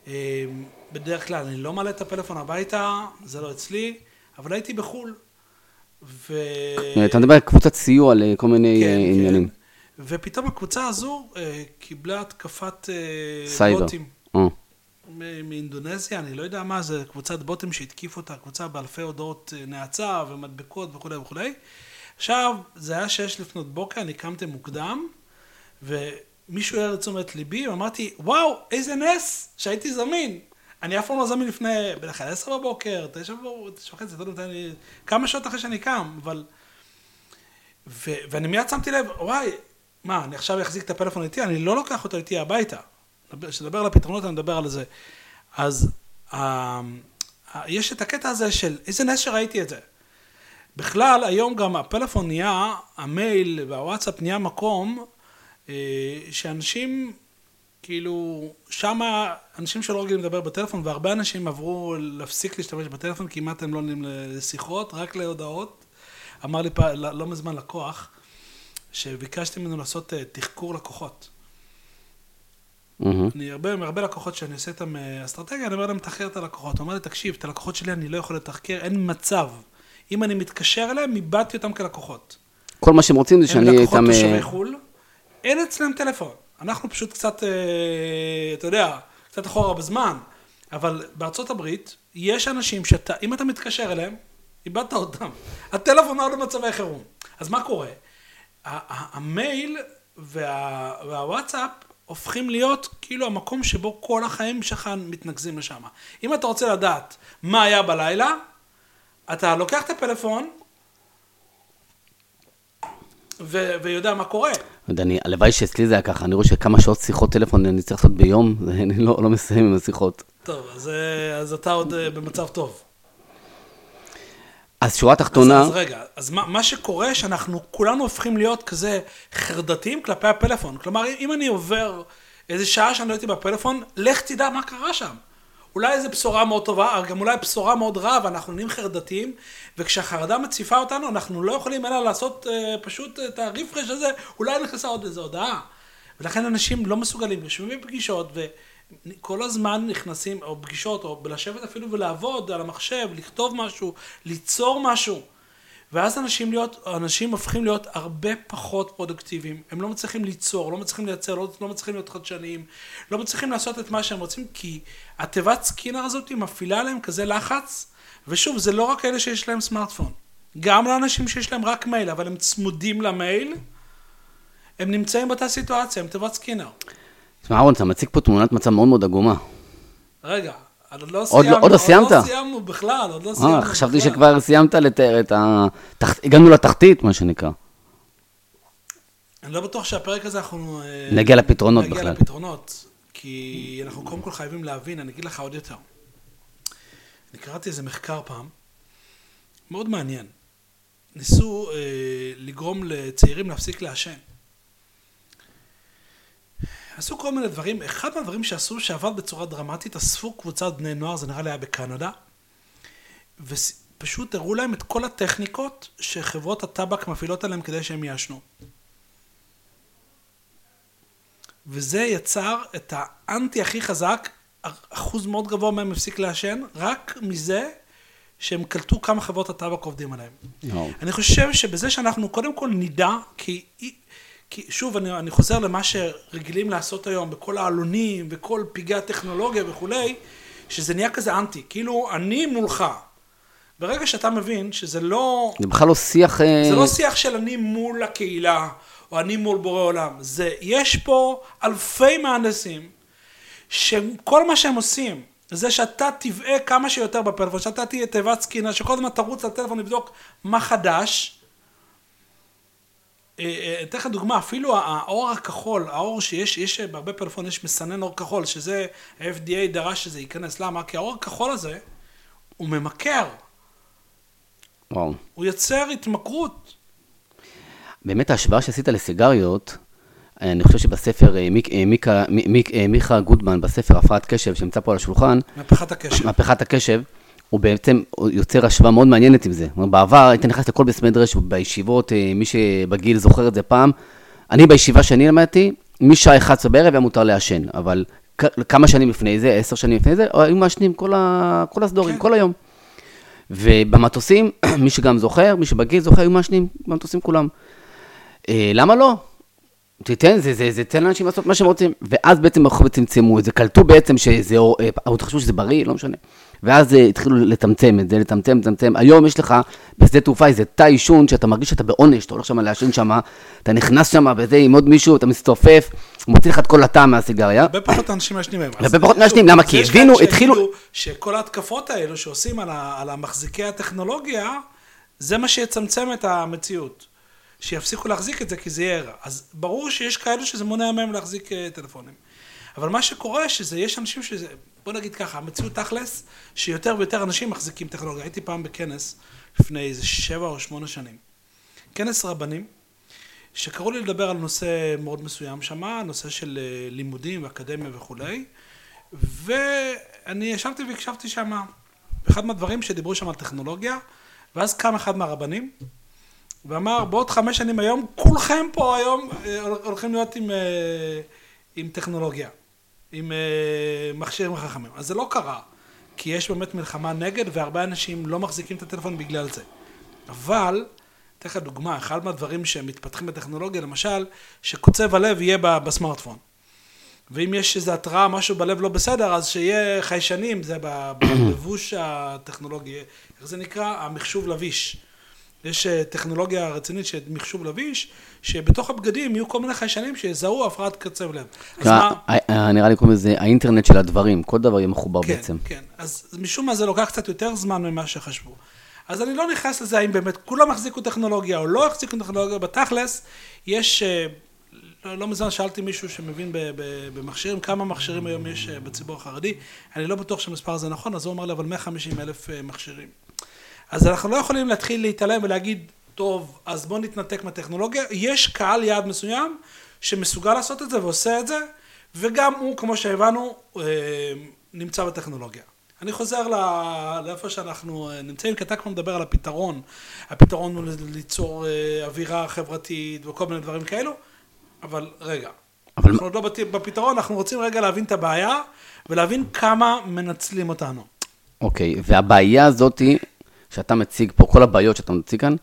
אה, בדרך כלל אני לא מעלה את הפלאפון הביתה, זה לא אצלי, אבל הייתי בחו"ל. ו... אתה מדבר על קבוצת סיוע לכל מיני אה, עניינים. ופתאום הקבוצה הזו קיבלה התקפת סייבר. בוטים. מ- מאינדונזיה, אני לא יודע מה זה, קבוצת בוטים שהתקיפו אותה, קבוצה באלפי הודעות נאצה ומדבקות וכולי וכולי. עכשיו, זה היה שש לפנות בוקר, אני קמתי מוקדם, ומישהו העיר לתשומת ליבי, ואמרתי, וואו, איזה נס שהייתי זמין. אני אף פעם לא זמין לפני, בדרך כלל עשר בבוקר, תשע וחצי, לא יודע אני... כמה שעות אחרי שאני קם, אבל... ו- ואני מיד שמתי לב, וואי, מה, אני עכשיו אחזיק את הפלאפון איתי? אני לא לוקח אותו איתי הביתה. כשנדבר על הפתרונות, אני אדבר על זה. אז אה, אה, יש את הקטע הזה של איזה נס שראיתי את זה. בכלל, היום גם הפלאפון נהיה, המייל והוואטסאפ נהיה מקום אה, שאנשים, כאילו, שמה, אנשים שלא רגילים לדבר בטלפון, והרבה אנשים עברו להפסיק להשתמש בטלפון, כמעט הם לא עונים לשיחות, רק להודעות. אמר לי פעם, לא, לא מזמן לקוח, שביקשתי ממנו לעשות אה, תחקור לקוחות. מהמם. אני הרבה, הרבה לקוחות שאני עושה איתם אה, אסטרטגיה, אני אומר להם, תחקר את הלקוחות. הוא אומר לי, תקשיב, את הלקוחות שלי אני לא יכול לתחקר, אין מצב. אם אני מתקשר אליהם, איבדתי אותם כלקוחות. כל מה שהם רוצים זה הם שאני לקוחות איתם... אה, תושבי חו"ל, אין אצלם טלפון. אנחנו פשוט קצת, אה, אתה יודע, קצת אחורה בזמן, אבל בארצות הברית, יש אנשים שאתה, אם אתה מתקשר אליהם, איבדת אותם. הטלפון הוא במצבי חירום. אז מה קורה? המייל וה, והוואטסאפ הופכים להיות כאילו המקום שבו כל החיים שלך מתנקזים לשם. אם אתה רוצה לדעת מה היה בלילה, אתה לוקח את הפלאפון ו- ויודע מה קורה. אני, הלוואי שאצלי זה היה ככה, אני רואה שכמה שעות שיחות טלפון אני צריך לעשות ביום, אני לא, לא מסיים עם השיחות. טוב, אז, אה, אז אתה עוד אה, במצב טוב. אז שורה אז, תחתונה, אז רגע, אז מה, מה שקורה, שאנחנו כולנו הופכים להיות כזה חרדתיים כלפי הפלאפון. כלומר, אם אני עובר איזה שעה שאני לא הייתי בפלאפון, לך תדע מה קרה שם. אולי איזו בשורה מאוד טובה, גם אולי בשורה מאוד רעה, ואנחנו נהיים חרדתיים, וכשהחרדה מציפה אותנו, אנחנו לא יכולים אלא לעשות אה, פשוט את הרפרש הזה, אולי נכנסה עוד איזו הודעה. ולכן אנשים לא מסוגלים, יושבים בפגישות, וכל הזמן נכנסים, או פגישות, או לשבת אפילו ולעבוד על המחשב, לכתוב משהו, ליצור משהו. ואז אנשים, להיות, אנשים הופכים להיות הרבה פחות פרודוקטיביים. הם לא מצליחים ליצור, לא מצליחים לייצר, לא, לא מצליחים להיות חדשניים, לא מצליחים לעשות את מה שהם רוצים, כי התיבת סקינר הזאת מפעילה עליהם כזה לחץ. ושוב, זה לא רק אלה שיש להם סמארטפון. גם לאנשים שיש להם רק מייל, אבל הם צמודים למייל, הם נמצאים באותה סיטואציה, הם תיבת סקינר. תשמע אהרון, אתה מציג פה תמונת מצב מאוד מאוד עגומה. רגע, עוד לא סיימנו, לא- עוד לא סיימת? עוד לא סיימנו בכלל, עוד לא סיימנו אה, חשבתי בכלל. שכבר סיימת לתאר את ה... הגענו לתחתית, מה שנקרא. אני לא בטוח שהפרק הזה אנחנו... אה, נגיע לפתרונות נגיע בכלל. לפתרונות, כי אנחנו קודם כל חייבים להבין, אני אגיד לך עוד יותר. אני קראתי איזה מחקר פעם, מאוד מעניין. ניסו אה, לגרום לצעירים להפסיק לעשן. עשו כל מיני דברים, אחד מהדברים שעשו שעבד בצורה דרמטית, אספו קבוצת בני נוער, זה נראה לי היה בקנדה, ופשוט הראו להם את כל הטכניקות שחברות הטבק מפעילות עליהם כדי שהם יעשנו. וזה יצר את האנטי הכי חזק, אחוז מאוד גבוה מהם הפסיק לעשן, רק מזה שהם קלטו כמה חברות הטבק עובדים עליהם. אני חושב שבזה שאנחנו קודם כל נדע, כי, כי שוב, אני, אני חוזר למה שרגילים לעשות היום בכל העלונים וכל פגעי הטכנולוגיה וכולי, שזה נהיה כזה אנטי, כאילו אני מולך. ברגע שאתה מבין שזה לא, זה בכלל לא שיח... אה, זה לא שיח של אני מול הקהילה, או אני מול בורא עולם. זה, יש פה אלפי מהנדסים, שכל מה שהם עושים, זה שאתה תבעה כמה שיותר בפלאפון, שאתה תהיה תיבת סקינה, שכל הזמן תרוץ לטלפון לבדוק מה חדש. אה, אה, אתן לך דוגמה, אפילו האור הכחול, האור שיש, יש בהרבה פלאפון יש מסנן אור כחול, שזה ה-FDA דרש שזה ייכנס, למה? כי האור הכחול הזה, הוא ממכר, וואו. הוא יוצר התמכרות. באמת ההשוואה שעשית לסיגריות, אני חושב שבספר אה, מיק- אה, מיקה- מי- מיק- אה, מיכה גוטמן, בספר הפרעת קשב, שנמצא פה על השולחן, מהפכת הקשר. מהפכת הקשב, הוא בעצם יוצר השוואה מאוד מעניינת עם זה. בעבר היית נכנס לכל בית מדרש, בישיבות, מי שבגיל זוכר את זה פעם, אני בישיבה שאני למדתי, משעה 11 בערב היה מותר לעשן, אבל כמה שנים לפני זה, עשר שנים לפני זה, היו מעשנים כל, ה... כל הסדורים, כן. כל היום. ובמטוסים, מי שגם זוכר, מי שבגיל זוכר, היו מעשנים במטוסים כולם. אה, למה לא? תיתן, זה, זה, זה, תן לאנשים לעשות מה שהם רוצים. ואז בעצם הלכו וצמצמו את זה, קלטו בעצם שזה, אה, עוד חשבו שזה בריא, לא משנה. ואז אה, התחילו לצמצם את זה, לצמצם, לצמצם. היום יש לך בשדה תעופה איזה תא עישון, שאתה מרגיש שאתה בעונש, אתה הולך שם לעשן שם, אתה נכנס שם וזה עם עוד מישהו, אתה מסתופף, מוציא לך את כל הטעם מהסיגריה. הרבה פחות אנשים מעשנים היום. הרבה פחות מעשנים, למה? כי הבינו, התחילו- שכל ההתקפות האלו שעושים על המחזיקי הטכנולוגיה, זה מה שיצמצם את המציאות. שיפסיקו להחזיק את זה כי זה יהיה רע. אז ברור שיש כאלו שזה מונע מהם להחזיק אה, טלפונים. אבל מה שקורה, שזה, יש אנשים שזה, בוא נגיד ככה, המציאות תכלס, שיותר ויותר אנשים מחזיקים טכנולוגיה. הייתי פעם בכנס לפני איזה שבע או שמונה שנים. כנס רבנים, שקראו לי לדבר על נושא מאוד מסוים שמה, נושא של אה, לימודים ואקדמיה וכולי, ואני ישבתי והקשבתי שם. אחד מהדברים שדיברו שם על טכנולוגיה, ואז קם אחד מהרבנים, ואמר, בעוד חמש שנים היום, כולכם פה היום אה, הולכים להיות עם, אה, עם טכנולוגיה, עם מכשירים חכמים. אז זה לא קרה, כי יש באמת מלחמה נגד, והרבה אנשים לא מחזיקים את הטלפון בגלל זה. אבל, אתן לך דוגמה, אחד מהדברים שמתפתחים בטכנולוגיה, למשל, שקוצב הלב יהיה בסמארטפון. ואם יש איזו התראה, משהו בלב לא בסדר, אז שיהיה חיישנים, זה בלבוש הטכנולוגי, איך זה נקרא? המחשוב לביש. יש אה, טכנולוגיה רצינית של מחשוב לביש, שבתוך הבגדים יהיו כל מיני חיישנים שיזהו הפרעת קצב לב. אז מה... אה, אה, נראה לי קוראים לזה האינטרנט של הדברים, כל דבר יהיה מחובר כן, בעצם. כן, כן. אז משום מה זה לוקח קצת יותר זמן ממה שחשבו. אז אני לא נכנס לזה האם באמת כולם החזיקו טכנולוגיה או לא החזיקו טכנולוגיה, בתכלס יש, לא, לא מזמן שאלתי מישהו שמבין במכשירים, כמה מכשירים היום יש בציבור החרדי, אני לא בטוח שהמספר הזה נכון, אז הוא אמר לי, אבל 150 אלף מכשירים. אז אנחנו לא יכולים להתחיל להתעלם ולהגיד, טוב, אז בואו נתנתק מהטכנולוגיה. יש קהל יעד מסוים שמסוגל לעשות את זה ועושה את זה, וגם הוא, כמו שהבנו, אה, נמצא בטכנולוגיה. אני חוזר לאיפה שאנחנו אה, נמצאים, כי אתה כבר מדבר על הפתרון. הפתרון הוא ליצור אה, אווירה חברתית וכל מיני דברים כאלו, אבל רגע, אבל... אנחנו עוד לא בפתרון, אנחנו רוצים רגע להבין את הבעיה ולהבין כמה מנצלים אותנו. אוקיי, והבעיה הזאתי שאתה מציג פה, כל הבעיות שאתה מציג כאן,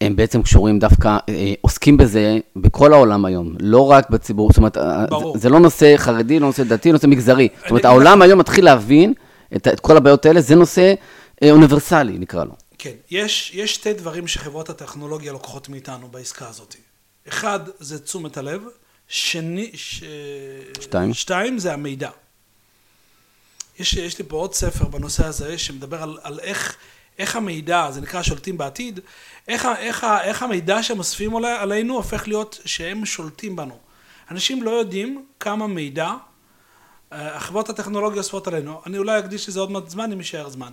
הם בעצם קשורים דווקא, אה, עוסקים בזה בכל העולם היום, לא רק בציבור, זאת אומרת, אה, ברור. זה, זה לא נושא חרדי, לא נושא דתי, נושא מגזרי. זאת אומרת, העולם היום מתחיל להבין את, את כל הבעיות האלה, זה נושא אה, אוניברסלי, נקרא לו. כן, יש, יש שתי דברים שחברות הטכנולוגיה לוקחות מאיתנו בעסקה הזאת. אחד, זה תשומת הלב, שני, ש... שתיים. שתיים זה המידע. יש, יש לי פה עוד ספר בנושא הזה, שמדבר על, על איך... איך המידע, זה נקרא שולטים בעתיד, איך, איך, איך המידע שהם אוספים עלינו הופך להיות שהם שולטים בנו. אנשים לא יודעים כמה מידע אה, החברות הטכנולוגיה אוספות עלינו. אני אולי אקדיש לזה עוד מעט זמן אם יישאר זמן.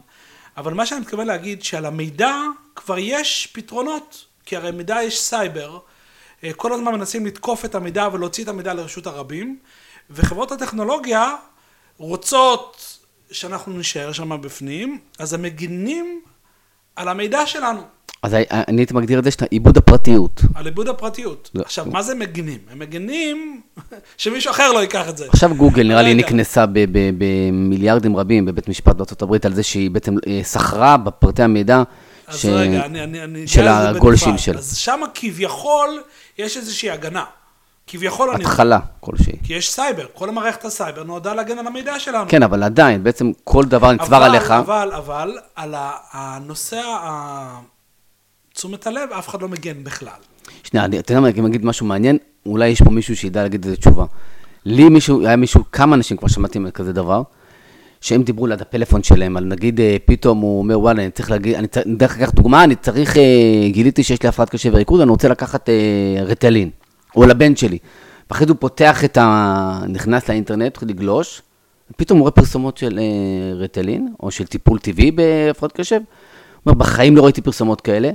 אבל מה שאני מתכוון להגיד, שעל המידע כבר יש פתרונות, כי הרי מידע יש סייבר, אה, כל הזמן מנסים לתקוף את המידע ולהוציא את המידע לרשות הרבים, וחברות הטכנולוגיה רוצות שאנחנו נשאר שם בפנים, אז הם מגינים על המידע שלנו. אז אני הייתי מגדיר את זה שאתה עיבוד הפרטיות. על עיבוד הפרטיות. לא. עכשיו, מה זה מגינים? הם מגינים שמישהו אחר לא ייקח את זה. עכשיו גוגל, נראה לי, נקנסה במיליארדים רבים בבית משפט בארה"ב על זה שהיא בעצם אה, סחרה בפרטי המידע ש... רגע, אני, אני, אני של הגולשים שלה. אז שם כביכול יש איזושהי הגנה. כביכול אני... התחלה כלשהי. כי יש סייבר, כל המערכת הסייבר נועדה להגן על המידע שלנו. כן, אבל עדיין, בעצם כל דבר נצבר עליך. אבל, אבל, על הנושא, תשומת הלב, אף אחד לא מגן בכלל. שנייה, אתה יודע מה, אני אגיד משהו מעניין, אולי יש פה מישהו שידע להגיד איזה תשובה. לי מישהו, היה מישהו, כמה אנשים כבר שמעתי כזה דבר, שהם דיברו ליד הפלאפון שלהם, על נגיד אה, פתאום הוא אומר, וואלה, אני צריך להגיד, אני צריך, דרך לקחת דוגמה, אני צריך, אה, גיליתי שיש לי הפרעת קשב וריכוז, אני רוצה לקחת אה, רטלין. או לבן שלי. ואחרי זה הוא פותח את ה... נכנס לאינטרנט, מתחיל לגלוש, ופתאום הוא רואה פרסומות של אה, רטלין, או של טיפול טבעי בהפרעות קשב. הוא אומר, בחיים לא ראיתי פרסומות כאלה,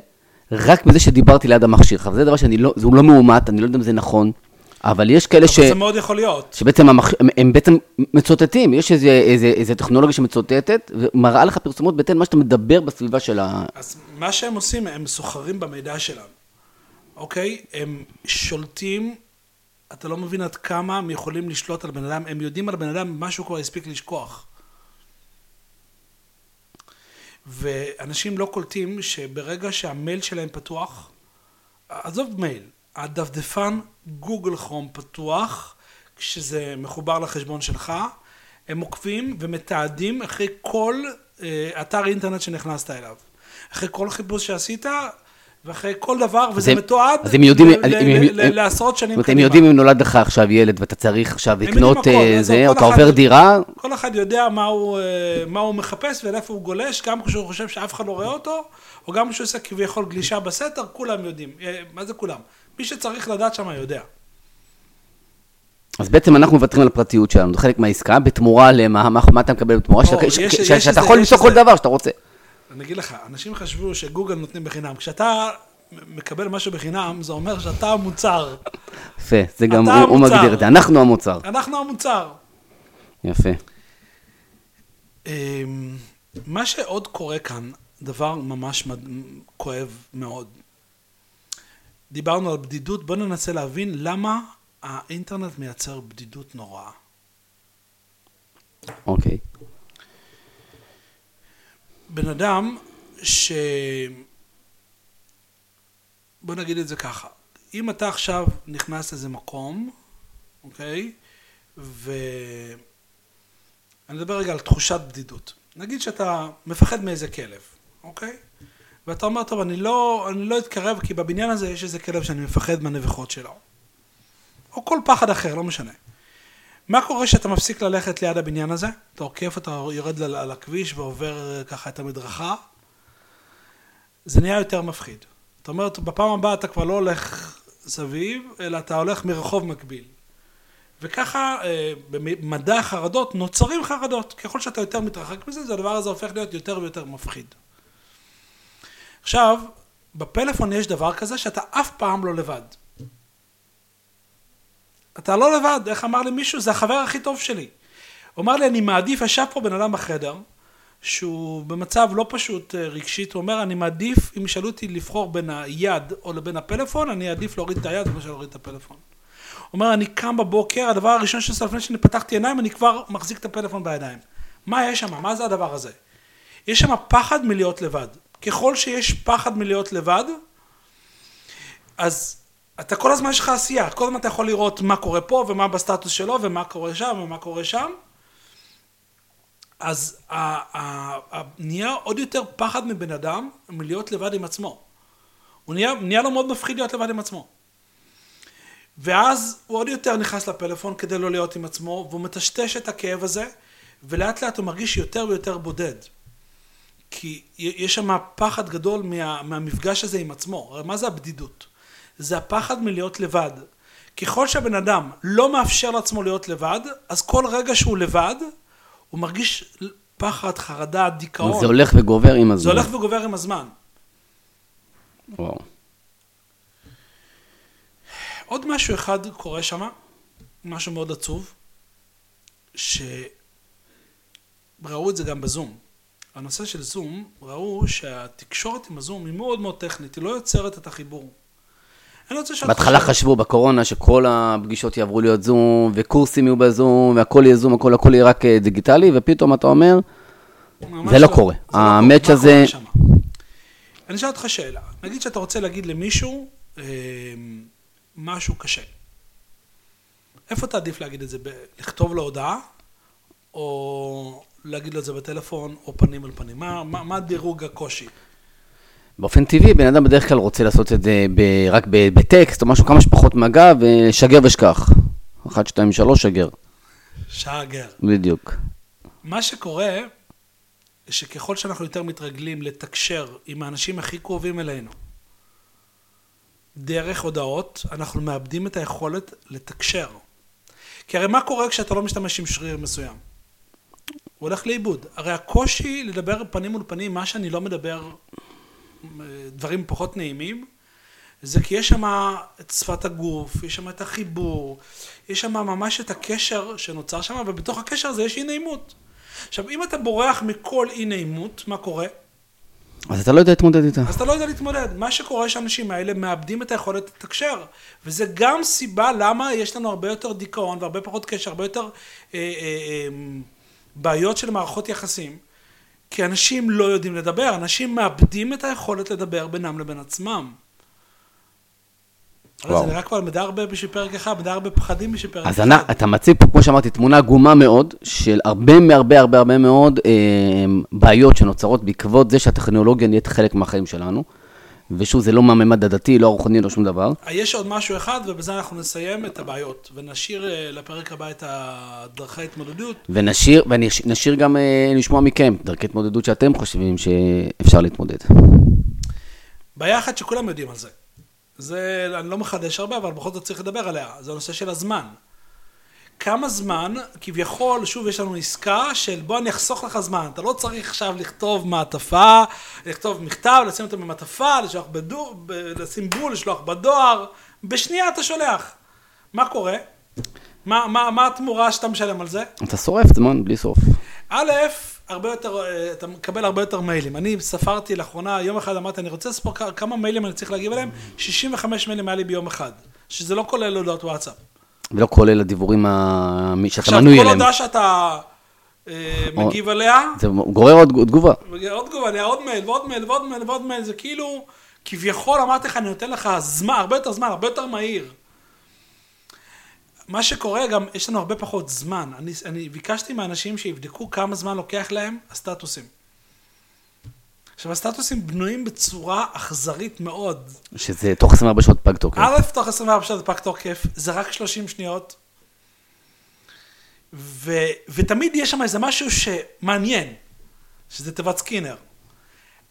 רק מזה שדיברתי ליד המכשיר. עכשיו, זה דבר שאני לא, זה לא מאומת, אני לא יודע אם זה נכון, אבל יש כאלה ש... אבל זה מאוד יכול להיות. שבעצם המח... הם, הם בעצם מצוטטים, יש איזה, איזה, איזה טכנולוגיה שמצוטטת, ומראה לך פרסומות בהתאם מה שאתה מדבר בסביבה של ה... אז מה שהם עושים, הם סוחרים במידע שלנו. אוקיי? הם שולטים, אתה לא מבין עד כמה הם יכולים לשלוט על בן אדם, הם יודעים על בן אדם מה שהוא כבר הספיק לשכוח. ואנשים לא קולטים שברגע שהמייל שלהם פתוח, עזוב מייל, הדפדפן גוגל כרום פתוח, כשזה מחובר לחשבון שלך, הם עוקבים ומתעדים אחרי כל אה, אתר אינטרנט שנכנסת אליו. אחרי כל חיפוש שעשית, ואחרי כל דבר, וזה מתועד לעשרות שנים קדימה. הם יודעים אם נולד לך עכשיו ילד ואתה צריך עכשיו לקנות אה, זה, או אתה עובר דירה. כל אחד יודע מה הוא אה, מחפש ולאיפה הוא גולש, גם כשהוא חושב שאף אחד לא רואה אותו, או גם כשהוא עושה כביכול גלישה בסתר, כולם יודעים. אה, מה זה כולם? מי שצריך לדעת שם יודע. אז בעצם אנחנו מוותרים על הפרטיות שלנו, זה חלק מהעסקה, בתמורה למה, מה אתה מקבל בתמורה? שאתה יכול למצוא כל דבר שאתה רוצה. אני אגיד לך, אנשים חשבו שגוגל נותנים בחינם. כשאתה מקבל משהו בחינם, זה אומר שאתה המוצר. יפה, זה גם, הוא, הוא. מגדיר את זה, אנחנו המוצר. אנחנו המוצר. יפה. אמ, מה שעוד קורה כאן, דבר ממש מד... כואב מאוד. דיברנו על בדידות, בואו ננסה להבין למה האינטרנט מייצר בדידות נוראה. אוקיי. בן אדם ש... בוא נגיד את זה ככה, אם אתה עכשיו נכנס לאיזה מקום, אוקיי? ו... אני מדבר רגע על תחושת בדידות. נגיד שאתה מפחד מאיזה כלב, אוקיי? ואתה אומר, טוב, אני לא, אני לא אתקרב כי בבניין הזה יש איזה כלב שאני מפחד מהנביחות שלו. או כל פחד אחר, לא משנה. מה קורה כשאתה מפסיק ללכת ליד הבניין הזה? אתה עוקף, אתה יורד על, הכביש ועובר אה, ככה את המדרכה? זה נהיה יותר מפחיד. זאת אומרת, בפעם הבאה אתה כבר לא הולך סביב, אלא אתה הולך מרחוב מקביל. וככה אה, במדע החרדות נוצרים חרדות. ככל שאתה יותר מתרחק מזה, זה הדבר הזה הופך להיות יותר ויותר מפחיד. עכשיו, בפלאפון יש דבר כזה שאתה אף פעם לא לבד. אתה לא לבד, איך אמר לי מישהו? זה החבר הכי טוב שלי. הוא אמר לי, אני מעדיף, ישב פה בן אדם בחדר, שהוא במצב לא פשוט אה, רגשית, הוא אומר, אני מעדיף, אם ישאלו אותי לבחור בין היד או לבין הפלאפון, אני אעדיף להוריד את היד מאשר להוריד את הפלאפון. הוא אומר, אני קם בבוקר, הדבר הראשון שעושה לפני שאני פתחתי עיניים, אני כבר מחזיק את הפלאפון בידיים. מה יש שם? מה זה הדבר הזה? יש שם פחד מלהיות לבד. ככל שיש פחד מלהיות לבד, אז אתה כל הזמן יש לך עשייה, כל הזמן אתה יכול לראות מה קורה פה ומה בסטטוס שלו ומה קורה שם ומה קורה שם. אז נהיה עוד יותר פחד מבן אדם מלהיות לבד עם עצמו. הוא נהיה, נהיה לו מאוד מפחיד להיות לבד עם עצמו. ואז הוא עוד יותר נכנס לפלאפון כדי לא להיות עם עצמו, והוא מטשטש את הכאב הזה, ולאט לאט הוא מרגיש יותר ויותר בודד. כי יש שם פחד גדול מה, מהמפגש הזה עם עצמו. הרי מה זה הבדידות? זה הפחד מלהיות לבד. ככל שהבן אדם לא מאפשר לעצמו להיות לבד, אז כל רגע שהוא לבד, הוא מרגיש פחד, חרדה, דיכאון. זה הולך וגובר עם הזמן. זה הולך וגובר עם הזמן. וואו. עוד משהו אחד קורה שם, משהו מאוד עצוב, שראו את זה גם בזום. הנושא של זום, ראו שהתקשורת עם הזום היא מאוד מאוד טכנית, היא לא יוצרת את החיבור. אני רוצה שאת בהתחלה חשבו בקורונה שכל הפגישות יעברו להיות זום, וקורסים יהיו בזום, והכל יהיה זום, הכל הכל יהיה רק אה, דיגיטלי, ופתאום אתה אומר, זה לא לא המאץ' קורה. מה הזה-? אני אשאל אותך שאלה. נגיד שאתה רוצה להגיד למישהו אה, משהו קשה. איפה תעדיף להגיד את זה? לכתוב לו הודעה, או להגיד לו את זה בטלפון, או פנים אל פנים? מה, מה, מה דירוג הקושי? באופן טבעי, בן אדם בדרך כלל רוצה לעשות את זה ב- רק ב- בטקסט, או משהו כמה שפחות מגע, ושגר ושכח. אחת, שתיים, שלוש, שגר. שעה גר. בדיוק. מה שקורה, שככל שאנחנו יותר מתרגלים לתקשר עם האנשים הכי קרובים אלינו, דרך הודעות, אנחנו מאבדים את היכולת לתקשר. כי הרי מה קורה כשאתה לא משתמש עם שריר מסוים? הוא הולך לאיבוד. הרי הקושי לדבר פנים מול פנים, מה שאני לא מדבר דברים פחות נעימים, זה כי יש שם את שפת הגוף, יש שם את החיבור, יש שם ממש את הקשר שנוצר שם, ובתוך הקשר הזה יש אי נעימות. עכשיו, אם אתה בורח מכל אי נעימות, מה קורה? אז אתה לא יודע להתמודד איתה. אז אתה לא יודע להתמודד. מה שקורה שהאנשים האלה מאבדים את היכולת לתקשר. וזה גם סיבה למה יש לנו הרבה יותר דיכאון והרבה פחות קשר, הרבה יותר אה, אה, אה, בעיות של מערכות יחסים. כי אנשים לא יודעים לדבר, אנשים מאבדים את היכולת לדבר בינם לבין עצמם. וואו. זה נראה כבר מידע הרבה בשביל פרק אחד, מידע הרבה פחדים בשביל פרק אז אחד. אני, אתה מציג פה, כמו שאמרתי, תמונה עגומה מאוד, של הרבה מהרבה הרבה הרבה מאוד אה, בעיות שנוצרות בעקבות זה שהטכנולוגיה נהיית חלק מהחיים שלנו. ושוב, זה לא מהממד הדתי, לא הרוחני, לא שום דבר. יש עוד משהו אחד, ובזה אנחנו נסיים את הבעיות, ונשאיר אה, לפרק הבא את הדרכי ההתמודדות. ונשאיר, ונשאיר גם אה, לשמוע מכם דרכי התמודדות שאתם חושבים שאפשר להתמודד. בעיה אחת שכולם יודעים על זה. זה, אני לא מחדש הרבה, אבל בכל זאת צריך לדבר עליה. זה הנושא של הזמן. כמה זמן, כביכול, שוב, יש לנו עסקה של בוא אני אחסוך לך זמן. אתה לא צריך עכשיו לכתוב מעטפה, לכתוב מכתב, לשים אותו במעטפה, לשלוח בדור, ב- לשים בול, לשלוח בדואר. בשנייה אתה שולח. מה קורה? מה, מה, מה התמורה שאתה משלם על זה? אתה שורף זמן בלי סוף. א', הרבה יותר, אה, אתה מקבל הרבה יותר מיילים. אני ספרתי לאחרונה, יום אחד אמרתי, אני רוצה לספור כמה מיילים אני צריך להגיב אליהם, 65 מיילים היה לי ביום אחד, שזה לא כולל הודעות וואטסאפ. ולא כולל הדיבורים ה- מי- שאתה עכשיו, מנוי כל אליהם. הודעה שאתה אה, או- מגיב עליה, זה גורר עוד תגובה. עוד תגובה, עוד מייל ועוד מייל ועוד מייל ועוד מייל, זה כאילו, כביכול אמרתי לך, אני נותן לך זמן, הרבה יותר זמן, הרבה יותר מהיר. מה שקורה גם, יש לנו הרבה פחות זמן. אני, אני ביקשתי מאנשים שיבדקו כמה זמן לוקח להם הסטטוסים. עכשיו, הסטטוסים בנויים בצורה אכזרית מאוד. שזה תוך 24 שעות פג תוקף. א', תוך 24 שעות פג תוקף, זה רק 30 שניות. ו, ותמיד יש שם איזה משהו שמעניין, שזה תיבת סקינר.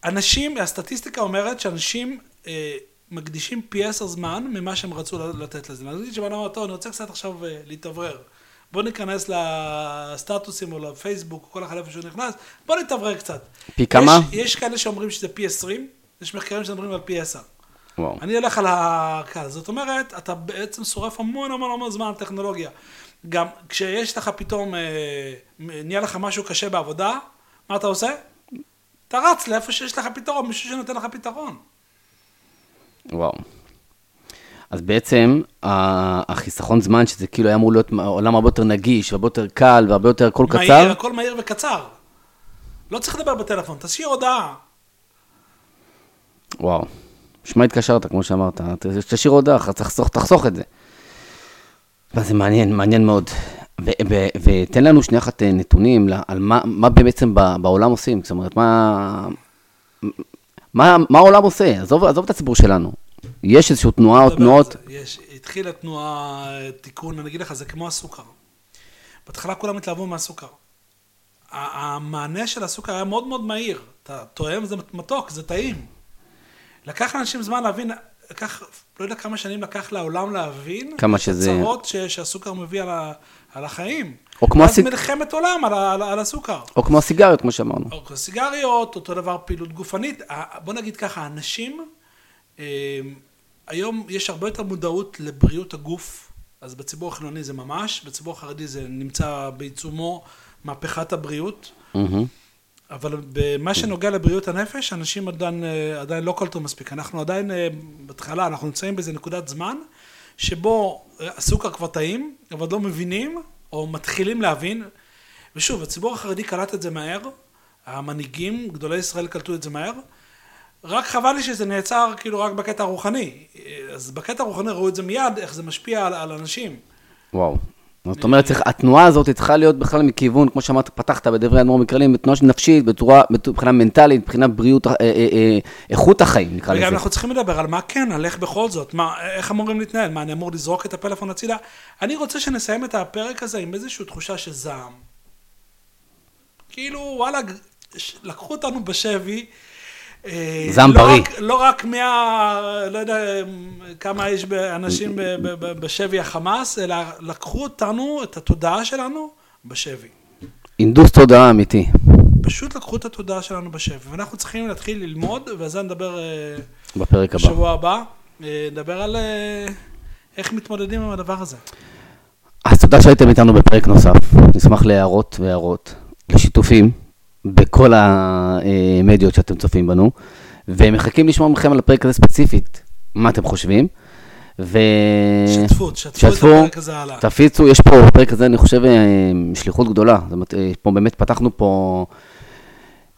אנשים, הסטטיסטיקה אומרת שאנשים אה, מקדישים פי עשר זמן ממה שהם רצו לתת לזה. נגיד שבן אמר, טוב, אני רוצה קצת עכשיו אה, להתאוורר. בוא ניכנס לסטטוסים או לפייסבוק, כל אחד איפה שהוא נכנס, בוא נתאוורר קצת. פי כמה? יש, יש כאלה שאומרים שזה פי עשרים, יש מחקרים שמדברים על פי עשר. וואו. אני אלך על הקל. זאת אומרת, אתה בעצם שורף המון המון המון זמן על טכנולוגיה. גם כשיש לך פתאום, אה, נהיה לך משהו קשה בעבודה, מה אתה עושה? אתה רץ לאיפה שיש לך פתרון, מישהו שנותן לך פתרון. וואו. אז בעצם החיסכון זמן, שזה כאילו היה אמור להיות עולם הרבה יותר נגיש, והרבה יותר קל, והרבה יותר קול מהיר, קצר, הכל מהיר וקצר. לא צריך לדבר בטלפון, תשאיר הודעה. וואו. שמע התקשרת, כמו שאמרת, תשאיר הודעה, תחסוך, תחסוך את זה. אבל זה מעניין, מעניין מאוד. ותן לנו שנייה אחת אה, נתונים על מה, מה בעצם בעולם עושים, זאת אומרת, מה, מה, מה העולם עושה? עזוב, עזוב את הציבור שלנו. יש איזושהי תנועה או נדבר על תנועות. יש, התחילה תנועה, תיקון, אני אגיד לך, זה כמו הסוכר. בהתחלה כולם התלהבו מהסוכר. המענה של הסוכר היה מאוד מאוד מהיר. אתה טועם, זה מתוק, זה טעים. לקח לאנשים זמן להבין, לקח, לא יודע כמה שנים לקח לעולם להבין, כמה שזה- הצרות ש- שהסוכר מביא על, ה, על החיים. או כמו הסיג- מלחמת עולם על, על, על הסוכר. או כמו הסיגריות, כמו שאמרנו. או סיגריות, אותו דבר פעילות גופנית. בוא נגיד ככה, אנשים, היום יש הרבה יותר מודעות לבריאות הגוף, אז בציבור החילוני זה ממש, בציבור החרדי זה נמצא בעיצומו מהפכת הבריאות. אבל במה שנוגע לבריאות הנפש, אנשים עדיין, אה, עדיין לא קלטו מספיק. אנחנו עדיין, אה, בהתחלה, אנחנו נמצאים באיזה נקודת זמן, שבו אה, הסוכר כבר טעים, אבל לא מבינים, או מתחילים להבין. ושוב, הציבור החרדי קלט את זה מהר, המנהיגים, גדולי ישראל קלטו את זה מהר, רק חבל לי שזה נעצר כאילו רק בקטע הרוחני. אז בקטע הרוחני ראו את זה מיד, איך זה משפיע על, על אנשים. וואו. זאת אומרת, צריך, התנועה הזאת צריכה להיות בכלל מכיוון, כמו שאמרת, פתחת בדברי אדמו"ר מקרלים, בתנועה נפשית, בצורה, מבחינה מנטלית, מבחינה בריאות, אה, אה, אה, איכות החיים, נקרא וגם לזה. אנחנו צריכים לדבר על מה כן, על איך בכל זאת, מה, איך אמורים להתנהל, מה, אני אמור לזרוק את הפלאפון הצידה? אני רוצה שנסיים את הפרק הזה עם איזושהי תחושה של זעם. כאילו, וואלה, לקחו אותנו בשבי. אה, זעם לא בריא. רק, לא רק מה... לא יודע כמה יש אנשים בשבי החמאס, אלא לקחו אותנו, את התודעה שלנו, בשבי. הנדוס תודעה אמיתי. פשוט לקחו את התודעה שלנו בשבי, ואנחנו צריכים להתחיל ללמוד, ועל זה נדבר אה, בפרק הבא. בשבוע הבא. אה, נדבר על איך מתמודדים עם הדבר הזה. אז תודה שהייתם איתנו בפרק נוסף. נשמח להערות והערות, לשיתופים בכל המדיות שאתם צופים בנו, ומחכים לשמוע מכם על הפרק הזה ספציפית, מה אתם חושבים. ו... שתפו, שתפו את הפרק הזה הלאה. תפיצו, יש פה בפרק הזה, אני חושב, אה, שליחות גדולה. זאת אומרת, אה, פה באמת פתחנו פה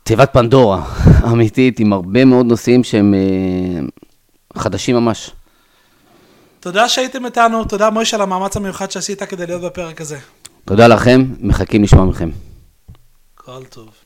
תיבת פנדורה אמיתית, עם הרבה מאוד נושאים שהם אה, חדשים ממש. תודה שהייתם איתנו, תודה מוישה על המאמץ המיוחד שעשית כדי להיות בפרק הזה. תודה לכם, מחכים לשמוע מכם. כל טוב.